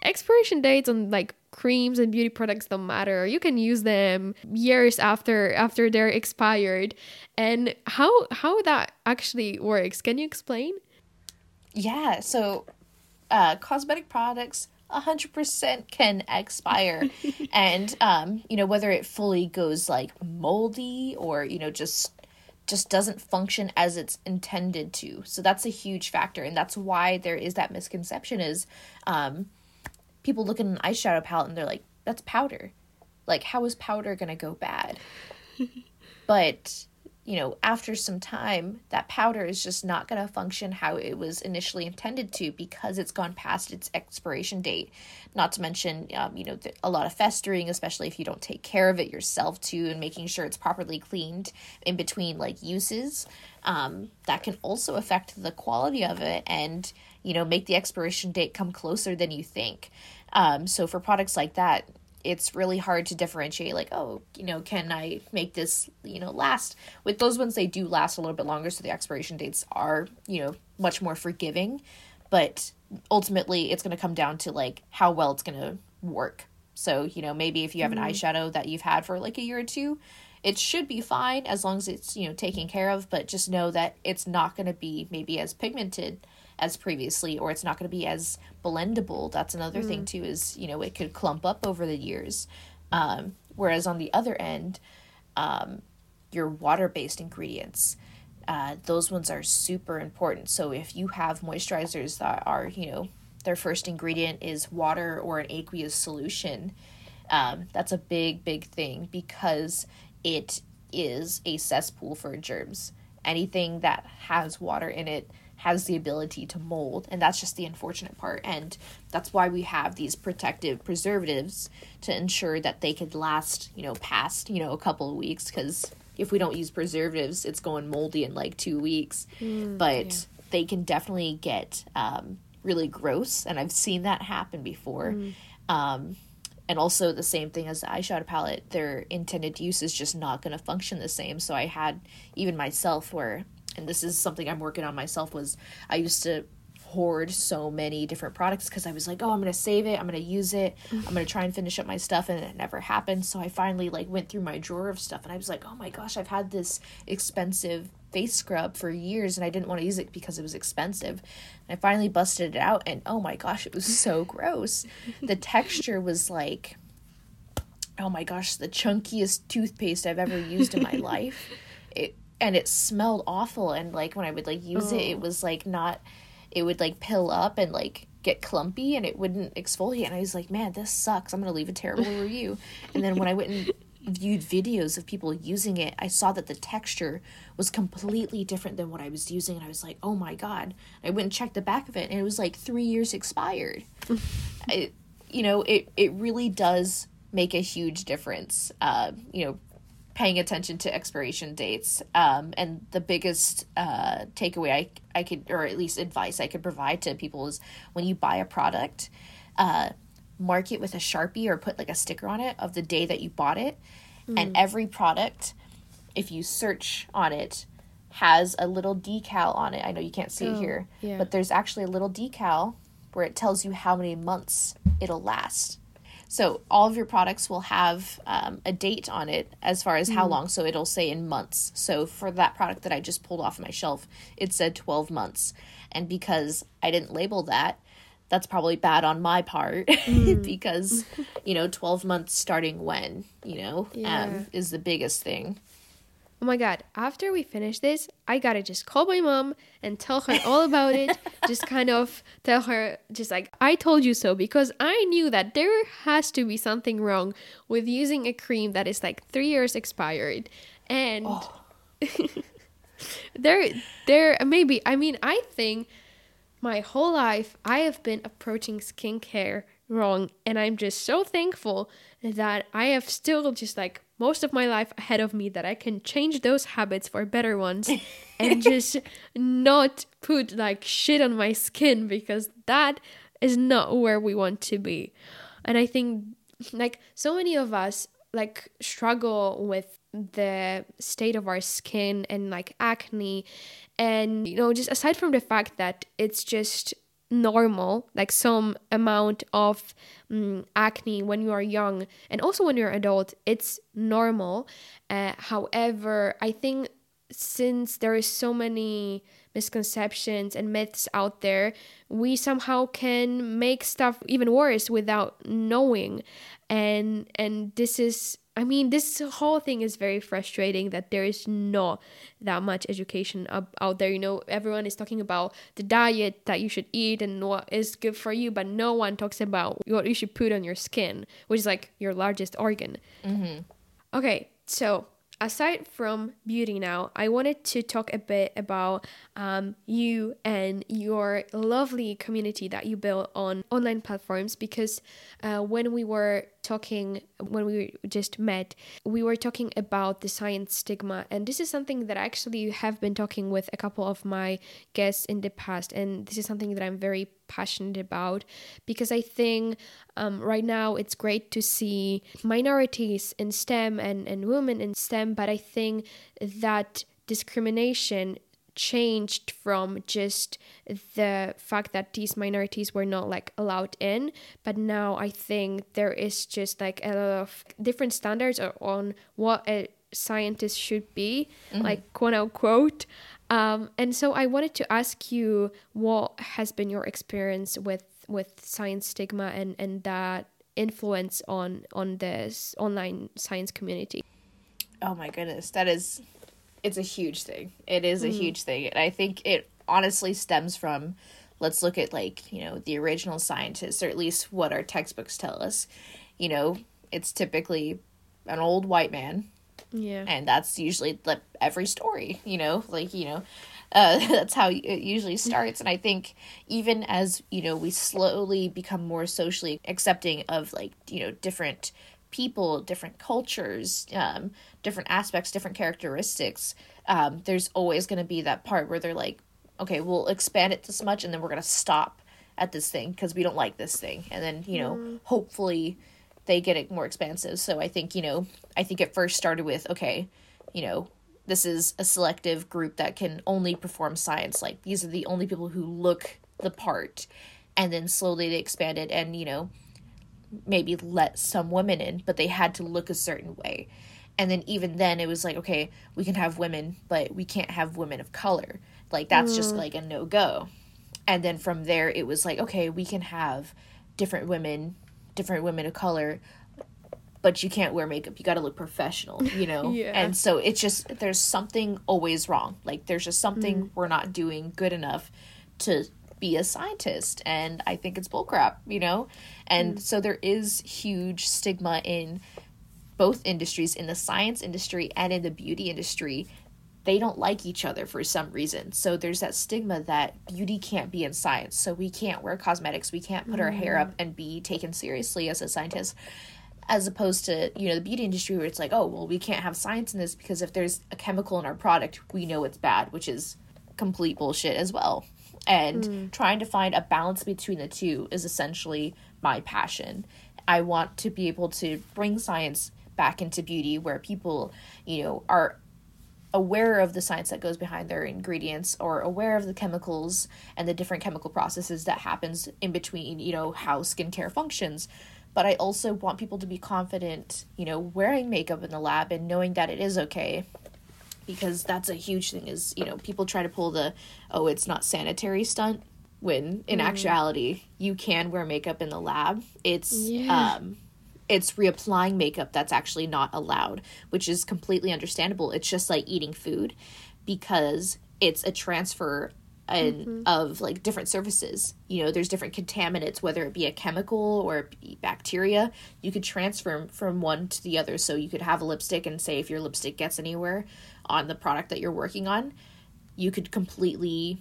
expiration dates on like creams and beauty products don't matter. You can use them years after after they're expired. And how how that actually works can you explain? Yeah so uh cosmetic products 100% can expire and um you know whether it fully goes like moldy or you know just just doesn't function as it's intended to so that's a huge factor and that's why there is that misconception is um people look at an eyeshadow palette and they're like, that's powder. Like, how is powder going to go bad? but, you know, after some time, that powder is just not going to function how it was initially intended to because it's gone past its expiration date. Not to mention, um, you know, a lot of festering, especially if you don't take care of it yourself too, and making sure it's properly cleaned in between like uses. Um, that can also affect the quality of it and you know make the expiration date come closer than you think um, so for products like that it's really hard to differentiate like oh you know can i make this you know last? With those ones they do last a little bit longer so the expiration dates are you know much more forgiving. But ultimately it's going to come down to like how well it's going to work. So you know maybe if you have an mm-hmm. eyeshadow that you've had for like a year or two it should be fine as long as it's you know taken care of but just know that it's not going to be maybe as pigmented as previously or it's not going to be as blendable. That's another mm. thing too is you know it could clump up over the years. Um, whereas on the other end um, your water-based ingredients uh, those ones are super important. So if you have moisturizers that are you know their first ingredient is water or an aqueous solution um, that's a big big thing because it is a cesspool for germs. Anything that has water in it has the ability to mold and that's just the unfortunate part and that's why we have these protective preservatives to ensure that they could last you know past you know a couple of weeks because if we don't use preservatives it's going moldy in like two weeks mm, but yeah. they can definitely get um, really gross and i've seen that happen before mm. um, and also the same thing as the eyeshadow palette their intended use is just not going to function the same so i had even myself where and this is something I'm working on myself was I used to hoard so many different products because I was like, oh, I'm gonna save it, I'm gonna use it, I'm gonna try and finish up my stuff, and it never happened. So I finally like went through my drawer of stuff, and I was like, oh my gosh, I've had this expensive face scrub for years, and I didn't want to use it because it was expensive. And I finally busted it out, and oh my gosh, it was so gross. The texture was like, oh my gosh, the chunkiest toothpaste I've ever used in my life. It and it smelled awful and like when i would like use oh. it it oh. was like not it would like pill up and like get clumpy and it wouldn't exfoliate and i was like man this sucks i'm gonna leave a terrible review and then when i went and viewed videos of people using it i saw that the texture was completely different than what i was using and i was like oh my god i went and checked the back of it and it was like three years expired it, you know it, it really does make a huge difference uh, you know paying attention to expiration dates. Um, and the biggest uh, takeaway I, I could, or at least advice I could provide to people is when you buy a product, uh, mark it with a Sharpie or put like a sticker on it of the day that you bought it. Mm. And every product, if you search on it, has a little decal on it. I know you can't see oh, it here, yeah. but there's actually a little decal where it tells you how many months it'll last. So all of your products will have um, a date on it as far as how mm. long. So it'll say in months. So for that product that I just pulled off my shelf, it said 12 months. And because I didn't label that, that's probably bad on my part mm. because, you know, 12 months starting when, you know, yeah. um, is the biggest thing oh my god, after we finish this, I gotta just call my mom and tell her all about it. just kind of tell her, just like, I told you so, because I knew that there has to be something wrong with using a cream that is like three years expired. And oh. there, there, maybe, I mean, I think my whole life I have been approaching skincare wrong. And I'm just so thankful that I have still just like most of my life ahead of me that I can change those habits for better ones and just not put like shit on my skin because that is not where we want to be. And I think like so many of us like struggle with the state of our skin and like acne and you know just aside from the fact that it's just normal, like some amount of um, acne when you are young and also when you're adult, it's normal. Uh, however, I think since there is so many misconceptions and myths out there, we somehow can make stuff even worse without knowing. And and this is I mean, this whole thing is very frustrating that there is not that much education up, out there. You know, everyone is talking about the diet that you should eat and what is good for you, but no one talks about what you should put on your skin, which is like your largest organ. Mm-hmm. Okay, so aside from beauty now, I wanted to talk a bit about um, you and your lovely community that you built on online platforms because uh, when we were talking when we just met, we were talking about the science stigma. And this is something that I actually have been talking with a couple of my guests in the past. And this is something that I'm very passionate about because I think um, right now it's great to see minorities in STEM and, and women in STEM, but I think that discrimination changed from just the fact that these minorities were not like allowed in but now i think there is just like a lot of different standards on what a scientist should be mm-hmm. like quote unquote um, and so i wanted to ask you what has been your experience with with science stigma and and that influence on on this online science community oh my goodness that is it's a huge thing. It is a mm. huge thing. And I think it honestly stems from let's look at like, you know, the original scientists or at least what our textbooks tell us. You know, it's typically an old white man. Yeah. And that's usually like every story, you know, like, you know, uh, that's how it usually starts. And I think even as, you know, we slowly become more socially accepting of like, you know, different people, different cultures, um, different aspects, different characteristics, um, there's always going to be that part where they're like, okay, we'll expand it this much and then we're going to stop at this thing because we don't like this thing. And then, you know, mm. hopefully they get it more expansive. So I think, you know, I think it first started with, okay, you know, this is a selective group that can only perform science. Like these are the only people who look the part. And then slowly they expanded and, you know, maybe let some women in, but they had to look a certain way. And then even then it was like, okay, we can have women, but we can't have women of color. Like that's mm. just like a no go. And then from there it was like, okay, we can have different women, different women of color, but you can't wear makeup. You got to look professional, you know? yeah. And so it's just, there's something always wrong. Like, there's just something mm. we're not doing good enough to be a scientist and i think it's bullcrap you know and mm. so there is huge stigma in both industries in the science industry and in the beauty industry they don't like each other for some reason so there's that stigma that beauty can't be in science so we can't wear cosmetics we can't put mm. our hair up mm. and be taken seriously as a scientist as opposed to you know the beauty industry where it's like oh well we can't have science in this because if there's a chemical in our product we know it's bad which is complete bullshit as well and mm. trying to find a balance between the two is essentially my passion. I want to be able to bring science back into beauty where people, you know, are aware of the science that goes behind their ingredients or aware of the chemicals and the different chemical processes that happens in between, you know, how skincare functions. But I also want people to be confident, you know, wearing makeup in the lab and knowing that it is okay because that's a huge thing is you know people try to pull the oh it's not sanitary stunt when in mm. actuality you can wear makeup in the lab it's yeah. um it's reapplying makeup that's actually not allowed which is completely understandable it's just like eating food because it's a transfer and mm-hmm. of like different surfaces. You know, there's different contaminants, whether it be a chemical or bacteria. You could transfer from one to the other. So you could have a lipstick and say if your lipstick gets anywhere on the product that you're working on, you could completely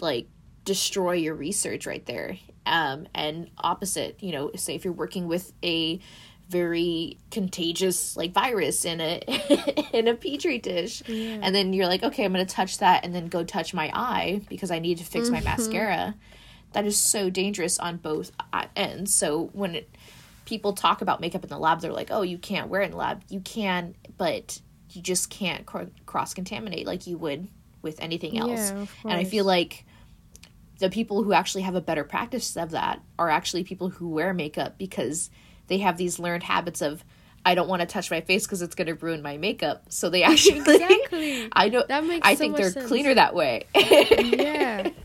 like destroy your research right there. Um, and opposite, you know, say if you're working with a very contagious like virus in a in a petri dish yeah. and then you're like okay i'm gonna touch that and then go touch my eye because i need to fix mm-hmm. my mascara that is so dangerous on both ends so when it, people talk about makeup in the lab they're like oh you can't wear it in the lab you can but you just can't cross contaminate like you would with anything else yeah, and i feel like the people who actually have a better practice of that are actually people who wear makeup because they have these learned habits of I don't want to touch my face because it's going to ruin my makeup. So they actually, exactly. I know that makes. I so think they're sense. cleaner that way. yeah,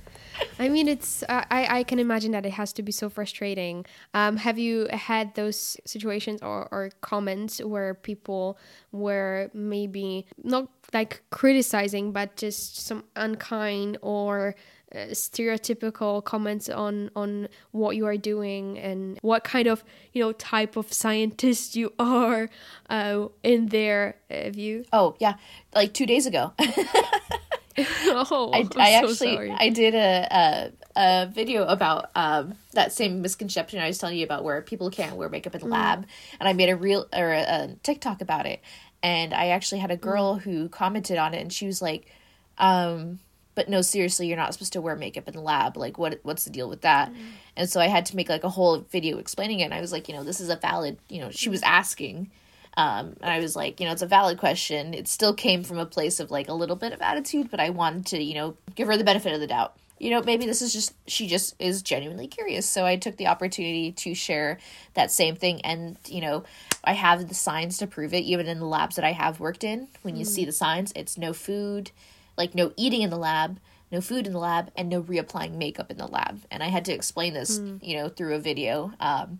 I mean, it's. I I can imagine that it has to be so frustrating. Um, have you had those situations or or comments where people were maybe not like criticizing, but just some unkind or uh, stereotypical comments on on what you are doing and what kind of you know type of scientist you are uh, in their view oh yeah like two days ago oh, I, I actually sorry. I did a, a a video about um, that same misconception I was telling you about where people can't wear makeup in the mm. lab, and I made a real or a, a, TikTok about it. And I actually had a girl mm. who commented on it, and she was like, um, "But no, seriously, you're not supposed to wear makeup in the lab. Like, what what's the deal with that?" Mm. And so I had to make like a whole video explaining it. And I was like, you know, this is a valid. You know, she was asking. Um, and I was like, you know, it's a valid question. It still came from a place of like a little bit of attitude, but I wanted to, you know, give her the benefit of the doubt you know, maybe this is just, she just is genuinely curious. So I took the opportunity to share that same thing. And, you know, I have the signs to prove it, even in the labs that I have worked in. When you mm. see the signs, it's no food, like no eating in the lab, no food in the lab, and no reapplying makeup in the lab. And I had to explain this, mm. you know, through a video. Um,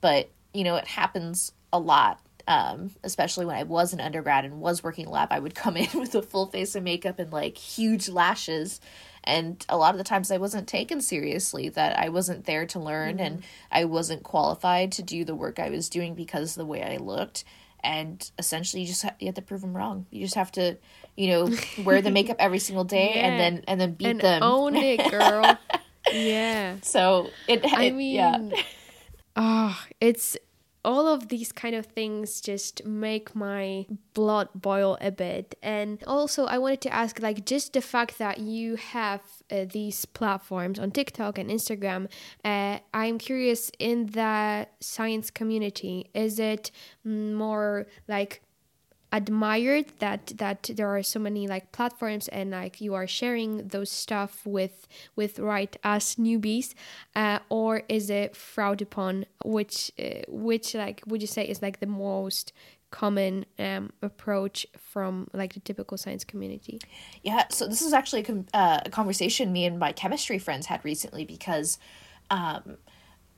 but, you know, it happens a lot um, especially when I was an undergrad and was working lab, I would come in with a full face of makeup and like huge lashes. And a lot of the times i wasn't taken seriously that i wasn't there to learn mm-hmm. and i wasn't qualified to do the work i was doing because of the way i looked. And essentially you just have, you have to prove them wrong. You just have to you know wear the makeup every single day yeah. and then and then beat and them. own it girl. Yeah. So it, it i mean yeah. oh it's all of these kind of things just make my blood boil a bit. And also i wanted to ask like just the fact that you have uh, these platforms on tiktok and instagram uh, i'm curious in the science community is it more like admired that that there are so many like platforms and like you are sharing those stuff with with right as newbies uh, or is it frowned upon? Which uh, which like would you say is like the most common um, approach from like the typical science community? Yeah so this is actually a, uh, a conversation me and my chemistry friends had recently because um,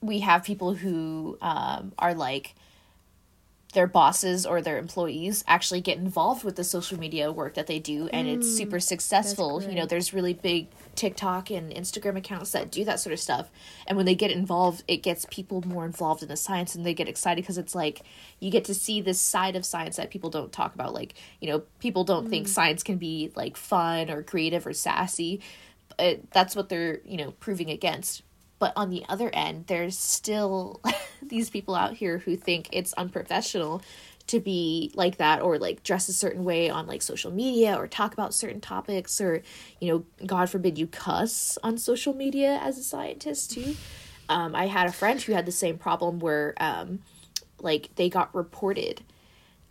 we have people who um, are like their bosses or their employees actually get involved with the social media work that they do and mm, it's super successful. You know there's really big tiktok and instagram accounts that do that sort of stuff and when they get involved it gets people more involved in the science and they get excited because it's like you get to see this side of science that people don't talk about like you know people don't mm. think science can be like fun or creative or sassy but that's what they're you know proving against but on the other end, there's still these people out here who think it's unprofessional to be like that or like dress a certain way on like social media or talk about certain topics or you know god forbid you cuss on social media as a scientist too um, i had a friend who had the same problem where um, like they got reported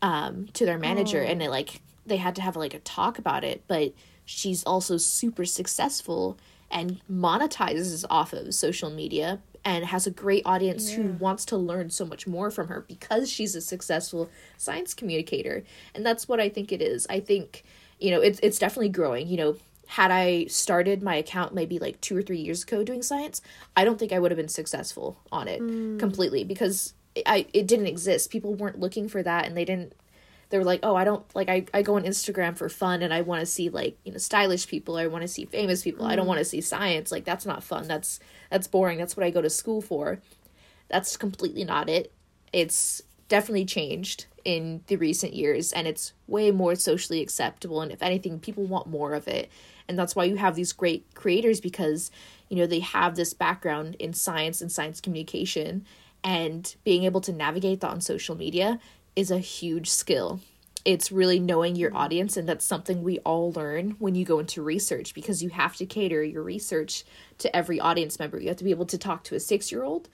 um, to their manager oh. and they like they had to have like a talk about it but she's also super successful and monetizes off of social media and has a great audience yeah. who wants to learn so much more from her because she's a successful science communicator and that's what i think it is i think you know it's, it's definitely growing you know had i started my account maybe like two or three years ago doing science i don't think i would have been successful on it mm. completely because I it didn't exist. People weren't looking for that and they didn't they were like, oh, I don't like I, I go on Instagram for fun and I want to see like you know stylish people. I want to see famous people. Mm. I don't mm. want to see science. Like that's not fun. That's that's boring. That's what I go to school for. That's completely not it. It's definitely changed in the recent years and it's way more socially acceptable and if anything people want more of it and that's why you have these great creators because you know they have this background in science and science communication and being able to navigate that on social media is a huge skill. It's really knowing your audience, and that's something we all learn when you go into research because you have to cater your research to every audience member. You have to be able to talk to a six year old,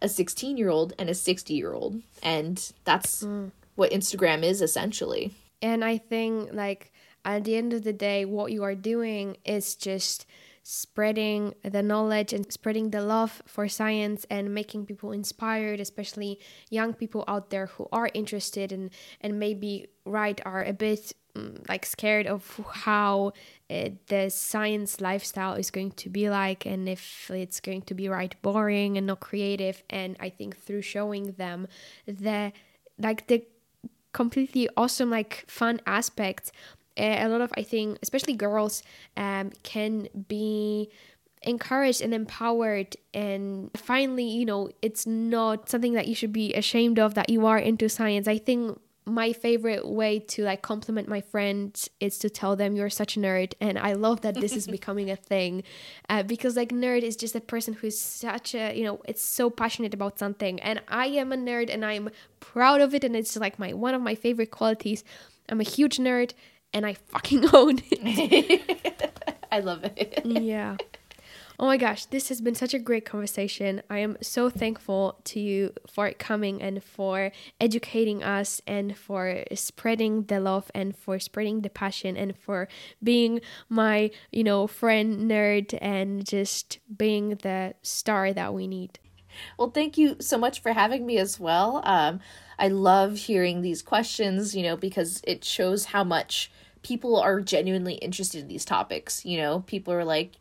a 16 year old, and a 60 year old. And that's mm. what Instagram is essentially. And I think, like, at the end of the day, what you are doing is just spreading the knowledge and spreading the love for science and making people inspired especially young people out there who are interested and and maybe right are a bit um, like scared of how uh, the science lifestyle is going to be like and if it's going to be right boring and not creative. And i think through showing them the like the completely awesome like fun aspects a lot of i think especially girls um, can be encouraged and empowered and finally you know it's not something that you should be ashamed of that you are into science. I think my favorite way to like compliment my friends is to tell them you're such a nerd and i love that this is becoming a thing uh, because like nerd is just a person who's such a you know it's so passionate about something and i am a nerd and i'm proud of it and it's like my one of my favorite qualities. I'm a huge nerd and i fucking own it i love it yeah Oh my gosh, this has been such a great conversation. I am so thankful to you for coming and for educating us and for spreading the love and for spreading the passion and for being my, you know, friend nerd and just being the star that we need. Well, thank you so much for having me as well. Um, I love hearing these questions, you know, because it shows how much people are genuinely interested in these topics. You know, people are like,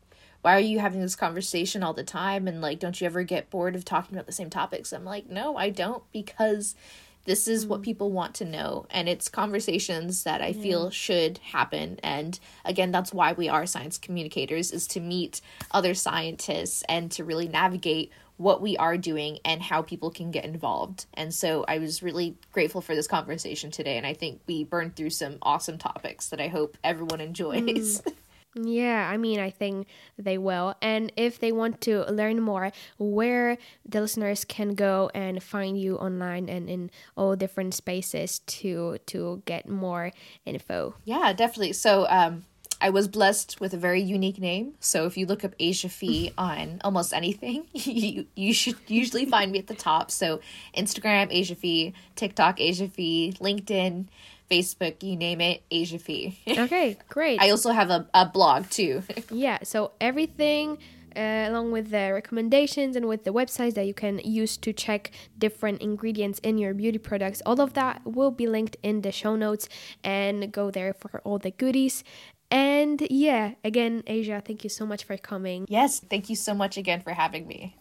why are you having this conversation all the time and like don't you ever get bored of talking about the same topics i'm like no i don't because this is what mm. people want to know and it's conversations that i yeah. feel should happen and again that's why we are science communicators is to meet other scientists and to really navigate what we are doing and how people can get involved and so i was really grateful for this conversation today and i think we burned through some awesome topics that i hope everyone enjoys mm. Yeah, I mean, I think they will. And if they want to learn more, where the listeners can go and find you online and in all different spaces to to get more info. Yeah, definitely. So, um, I was blessed with a very unique name. So if you look up Asia Fee on almost anything, you you should usually find me at the top. So Instagram Asia Fee, TikTok Asia Fee, LinkedIn Facebook, you name it, Asia Fee. okay, great. I also have a, a blog too. yeah, so everything uh, along with the recommendations and with the websites that you can use to check different ingredients in your beauty products, all of that will be linked in the show notes and go there for all the goodies. And yeah, again, Asia, thank you so much for coming. Yes, thank you so much again for having me.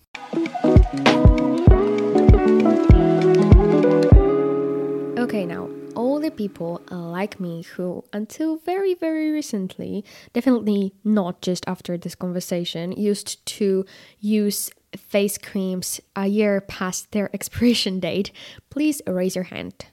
Okay, now all the people like me who, until very, very recently, definitely not just after this conversation, used to use face creams a year past their expiration date, please raise your hand.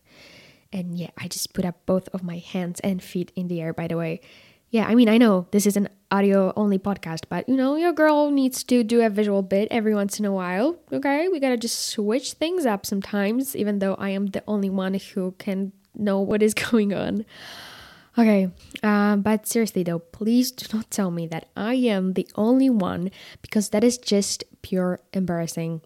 And yeah, I just put up both of my hands and feet in the air, by the way. Yeah, I mean, I know this is an audio only podcast, but you know, your girl needs to do a visual bit every once in a while. Okay, we gotta just switch things up sometimes, even though I am the only one who can know what is going on. Okay, uh, but seriously though, please do not tell me that I am the only one because that is just pure embarrassing.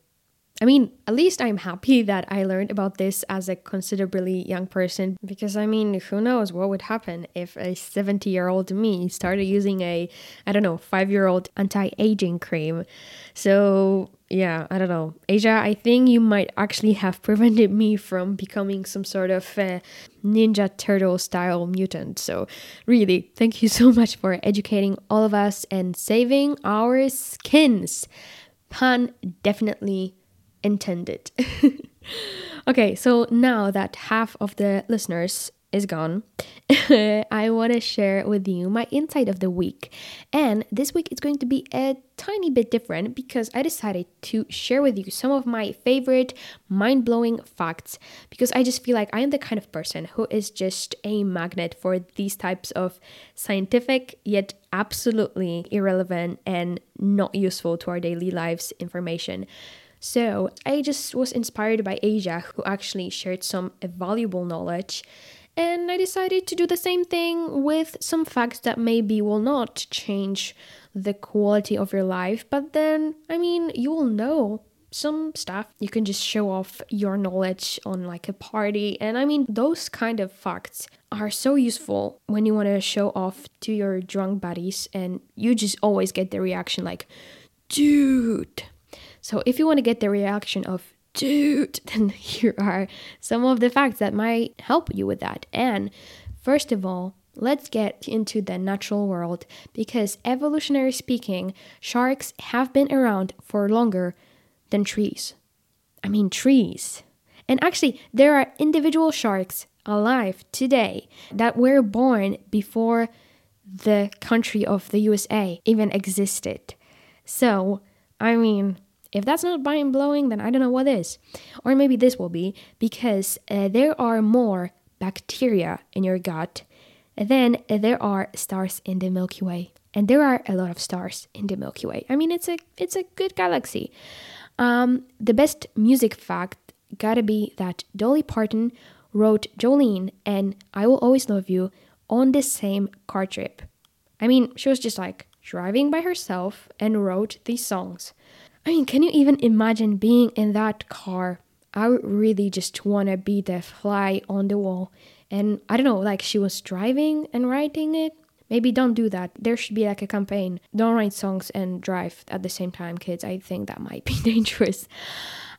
I mean, at least I'm happy that I learned about this as a considerably young person because I mean, who knows what would happen if a 70 year old me started using a, I don't know, five year old anti aging cream. So, yeah, I don't know. Asia, I think you might actually have prevented me from becoming some sort of uh, Ninja Turtle style mutant. So, really, thank you so much for educating all of us and saving our skins. Pun definitely intended. okay, so now that half of the listeners is gone, I want to share with you my insight of the week. And this week it's going to be a tiny bit different because I decided to share with you some of my favorite mind blowing facts because I just feel like I am the kind of person who is just a magnet for these types of scientific yet absolutely irrelevant and not useful to our daily lives information. So I just was inspired by Asia, who actually shared some valuable knowledge. And I decided to do the same thing with some facts that maybe will not change the quality of your life, but then, I mean, you will know some stuff. You can just show off your knowledge on like a party. And I mean, those kind of facts are so useful when you want to show off to your drunk buddies, and you just always get the reaction like, dude, so if you want to get the reaction of, dude, then here are some of the facts that might help you with that. And first of all, let's get into the natural world because evolutionary speaking, sharks have been around for longer than trees. I mean, trees. And actually, there are individual sharks alive today that were born before the country of the USA even existed. So, I mean, if that's not mind blowing, then I don't know what is. Or maybe this will be because uh, there are more bacteria in your gut, than there are stars in the Milky Way. And there are a lot of stars in the Milky Way. I mean, it's a it's a good galaxy. Um, the best music fact gotta be that Dolly Parton wrote Jolene and I Will Always Love You on the same car trip. I mean, she was just like driving by herself and wrote these songs. I mean, can you even imagine being in that car? I would really just want to be the fly on the wall. And I don't know, like she was driving and writing it. Maybe don't do that. There should be like a campaign. Don't write songs and drive at the same time, kids. I think that might be dangerous.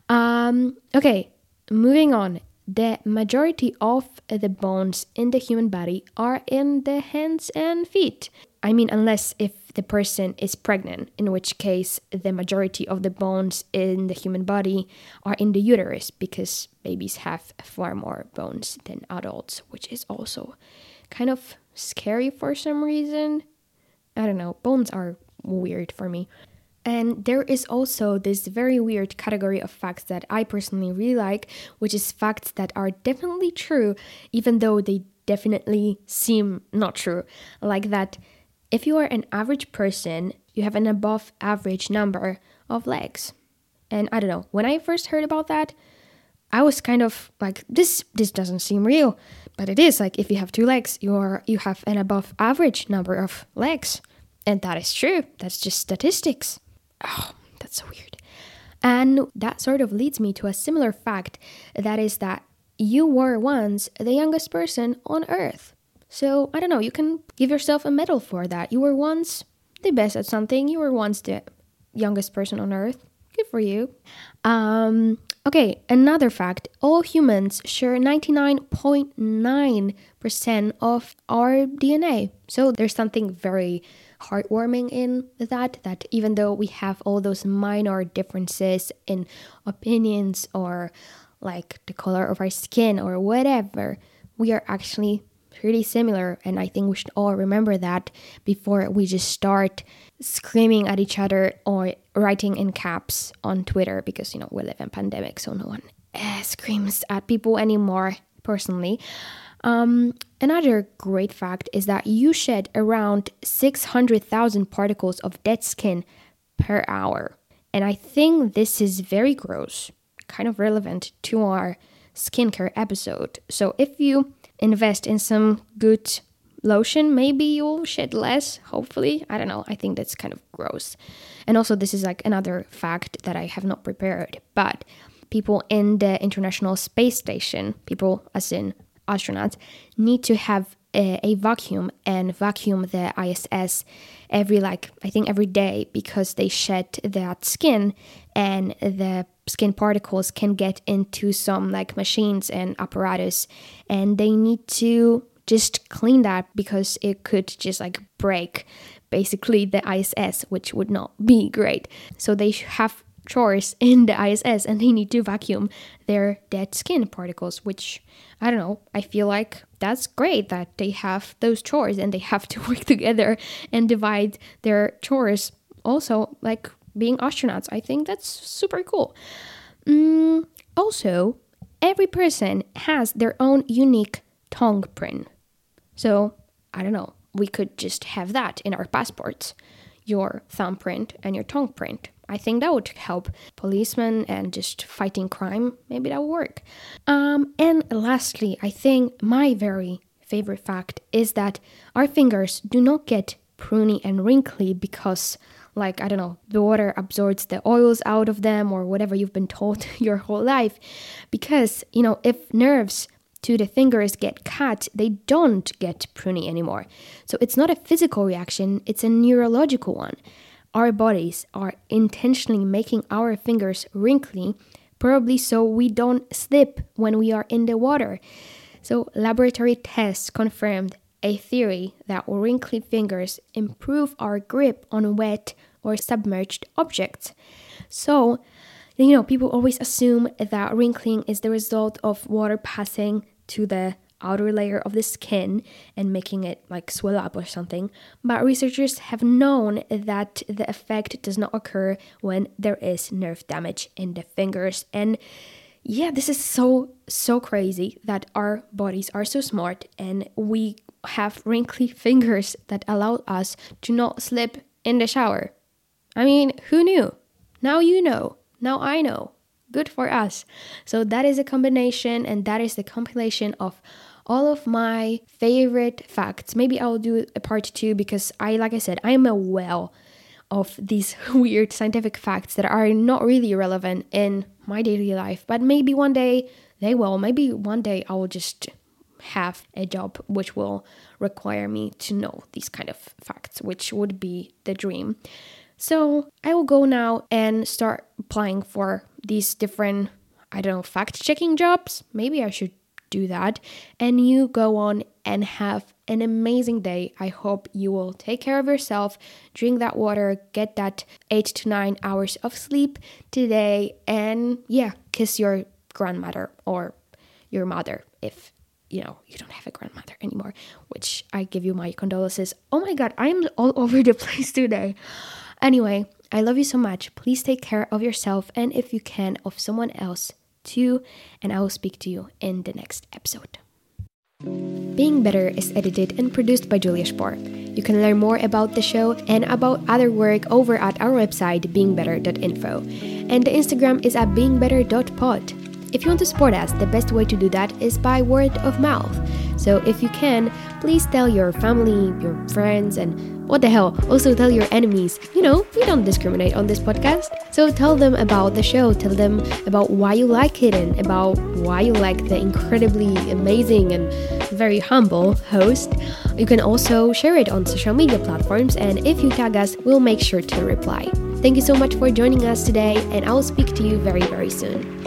Um, okay, moving on. The majority of the bones in the human body are in the hands and feet. I mean, unless if the person is pregnant, in which case the majority of the bones in the human body are in the uterus because babies have far more bones than adults, which is also kind of scary for some reason. I don't know, bones are weird for me. And there is also this very weird category of facts that I personally really like, which is facts that are definitely true, even though they definitely seem not true. Like that if you are an average person, you have an above average number of legs. And I don't know, when I first heard about that, I was kind of like this this doesn't seem real, but it is like if you have two legs, you're you have an above average number of legs. And that is true. That's just statistics. Oh, that's so weird. And that sort of leads me to a similar fact that is that you were once the youngest person on earth. So I don't know, you can give yourself a medal for that. You were once the best at something, you were once the youngest person on earth. Good for you. Um, okay, another fact all humans share 99.9% of our DNA. So there's something very heartwarming in that that even though we have all those minor differences in opinions or like the color of our skin or whatever we are actually pretty similar. And I think we should all remember that before we just start screaming at each other or writing in caps on Twitter because, you know, we live in pandemic, so no one uh, screams at people anymore, personally. Um, another great fact is that you shed around 600,000 particles of dead skin per hour. And I think this is very gross, kind of relevant to our skincare episode. So if you invest in some good lotion, maybe you'll shed less, hopefully. I don't know. I think that's kind of gross. And also, this is like another fact that I have not prepared, but people in the International Space Station, people as in astronauts, need to have a, a vacuum and vacuum the ISS every, like, I think every day because they shed that skin and the skin particles can get into some like machines and apparatus and they need to just clean that because it could just like break basically the ISS which would not be great. So they have chores in the ISS and they need to vacuum their dead skin particles which I don't know I feel like that's great that they have those chores and they have to work together and divide their chores. Also like being astronauts. I think that's super cool. Mm, also, every person has their own unique tongue print. So, I don't know, we could just have that in our passports your thumbprint and your tongue print. I think that would help policemen and just fighting crime. Maybe that would work. Um, and lastly, I think my very favorite fact is that our fingers do not get pruny and wrinkly because like I don't know, the water absorbs the oils out of them or whatever you've been told your whole life. Because, you know, if nerves to the fingers get cut, they don't get pruny anymore. So it's not a physical reaction, it's a neurological one. Our bodies are intentionally making our fingers wrinkly, probably so we don't slip when we are in the water. So, laboratory tests confirmed a theory that wrinkly fingers improve our grip on wet or submerged objects. So, you know, people always assume that wrinkling is the result of water passing to the outer layer of the skin and making it like swell up or something. But researchers have known that the effect does not occur when there is nerve damage in the fingers. And yeah, this is so, so crazy that our bodies are so smart and we have wrinkly fingers that allow us to not slip in the shower. I mean, who knew? Now you know. Now I know. Good for us. So that is a combination and that is the compilation of all of my favorite facts. Maybe I'll do a part two because I, like I said, I am a well of these weird scientific facts that are not really relevant in my daily life, but maybe one day they will. Maybe one day I will just have a job which will require me to know these kind of facts, which would be the dream. So I will go now and start applying for these different, I don't know, fact checking jobs. Maybe I should do that. And you go on and have an amazing day. I hope you will take care of yourself, drink that water, get that eight to nine hours of sleep today, and yeah, kiss your grandmother or your mother if you know you don't have a grandmother anymore which i give you my condolences oh my god i'm all over the place today anyway i love you so much please take care of yourself and if you can of someone else too and i will speak to you in the next episode being Better is edited and produced by Julia Spor. You can learn more about the show and about other work over at our website, beingbetter.info. And the Instagram is at beingbetter.pod. If you want to support us, the best way to do that is by word of mouth. So if you can, please tell your family, your friends, and what the hell, also tell your enemies. You know, we don't discriminate on this podcast. So tell them about the show, tell them about why you like it and about why you like the incredibly amazing and very humble host. You can also share it on social media platforms, and if you tag us, we'll make sure to reply. Thank you so much for joining us today, and I will speak to you very, very soon.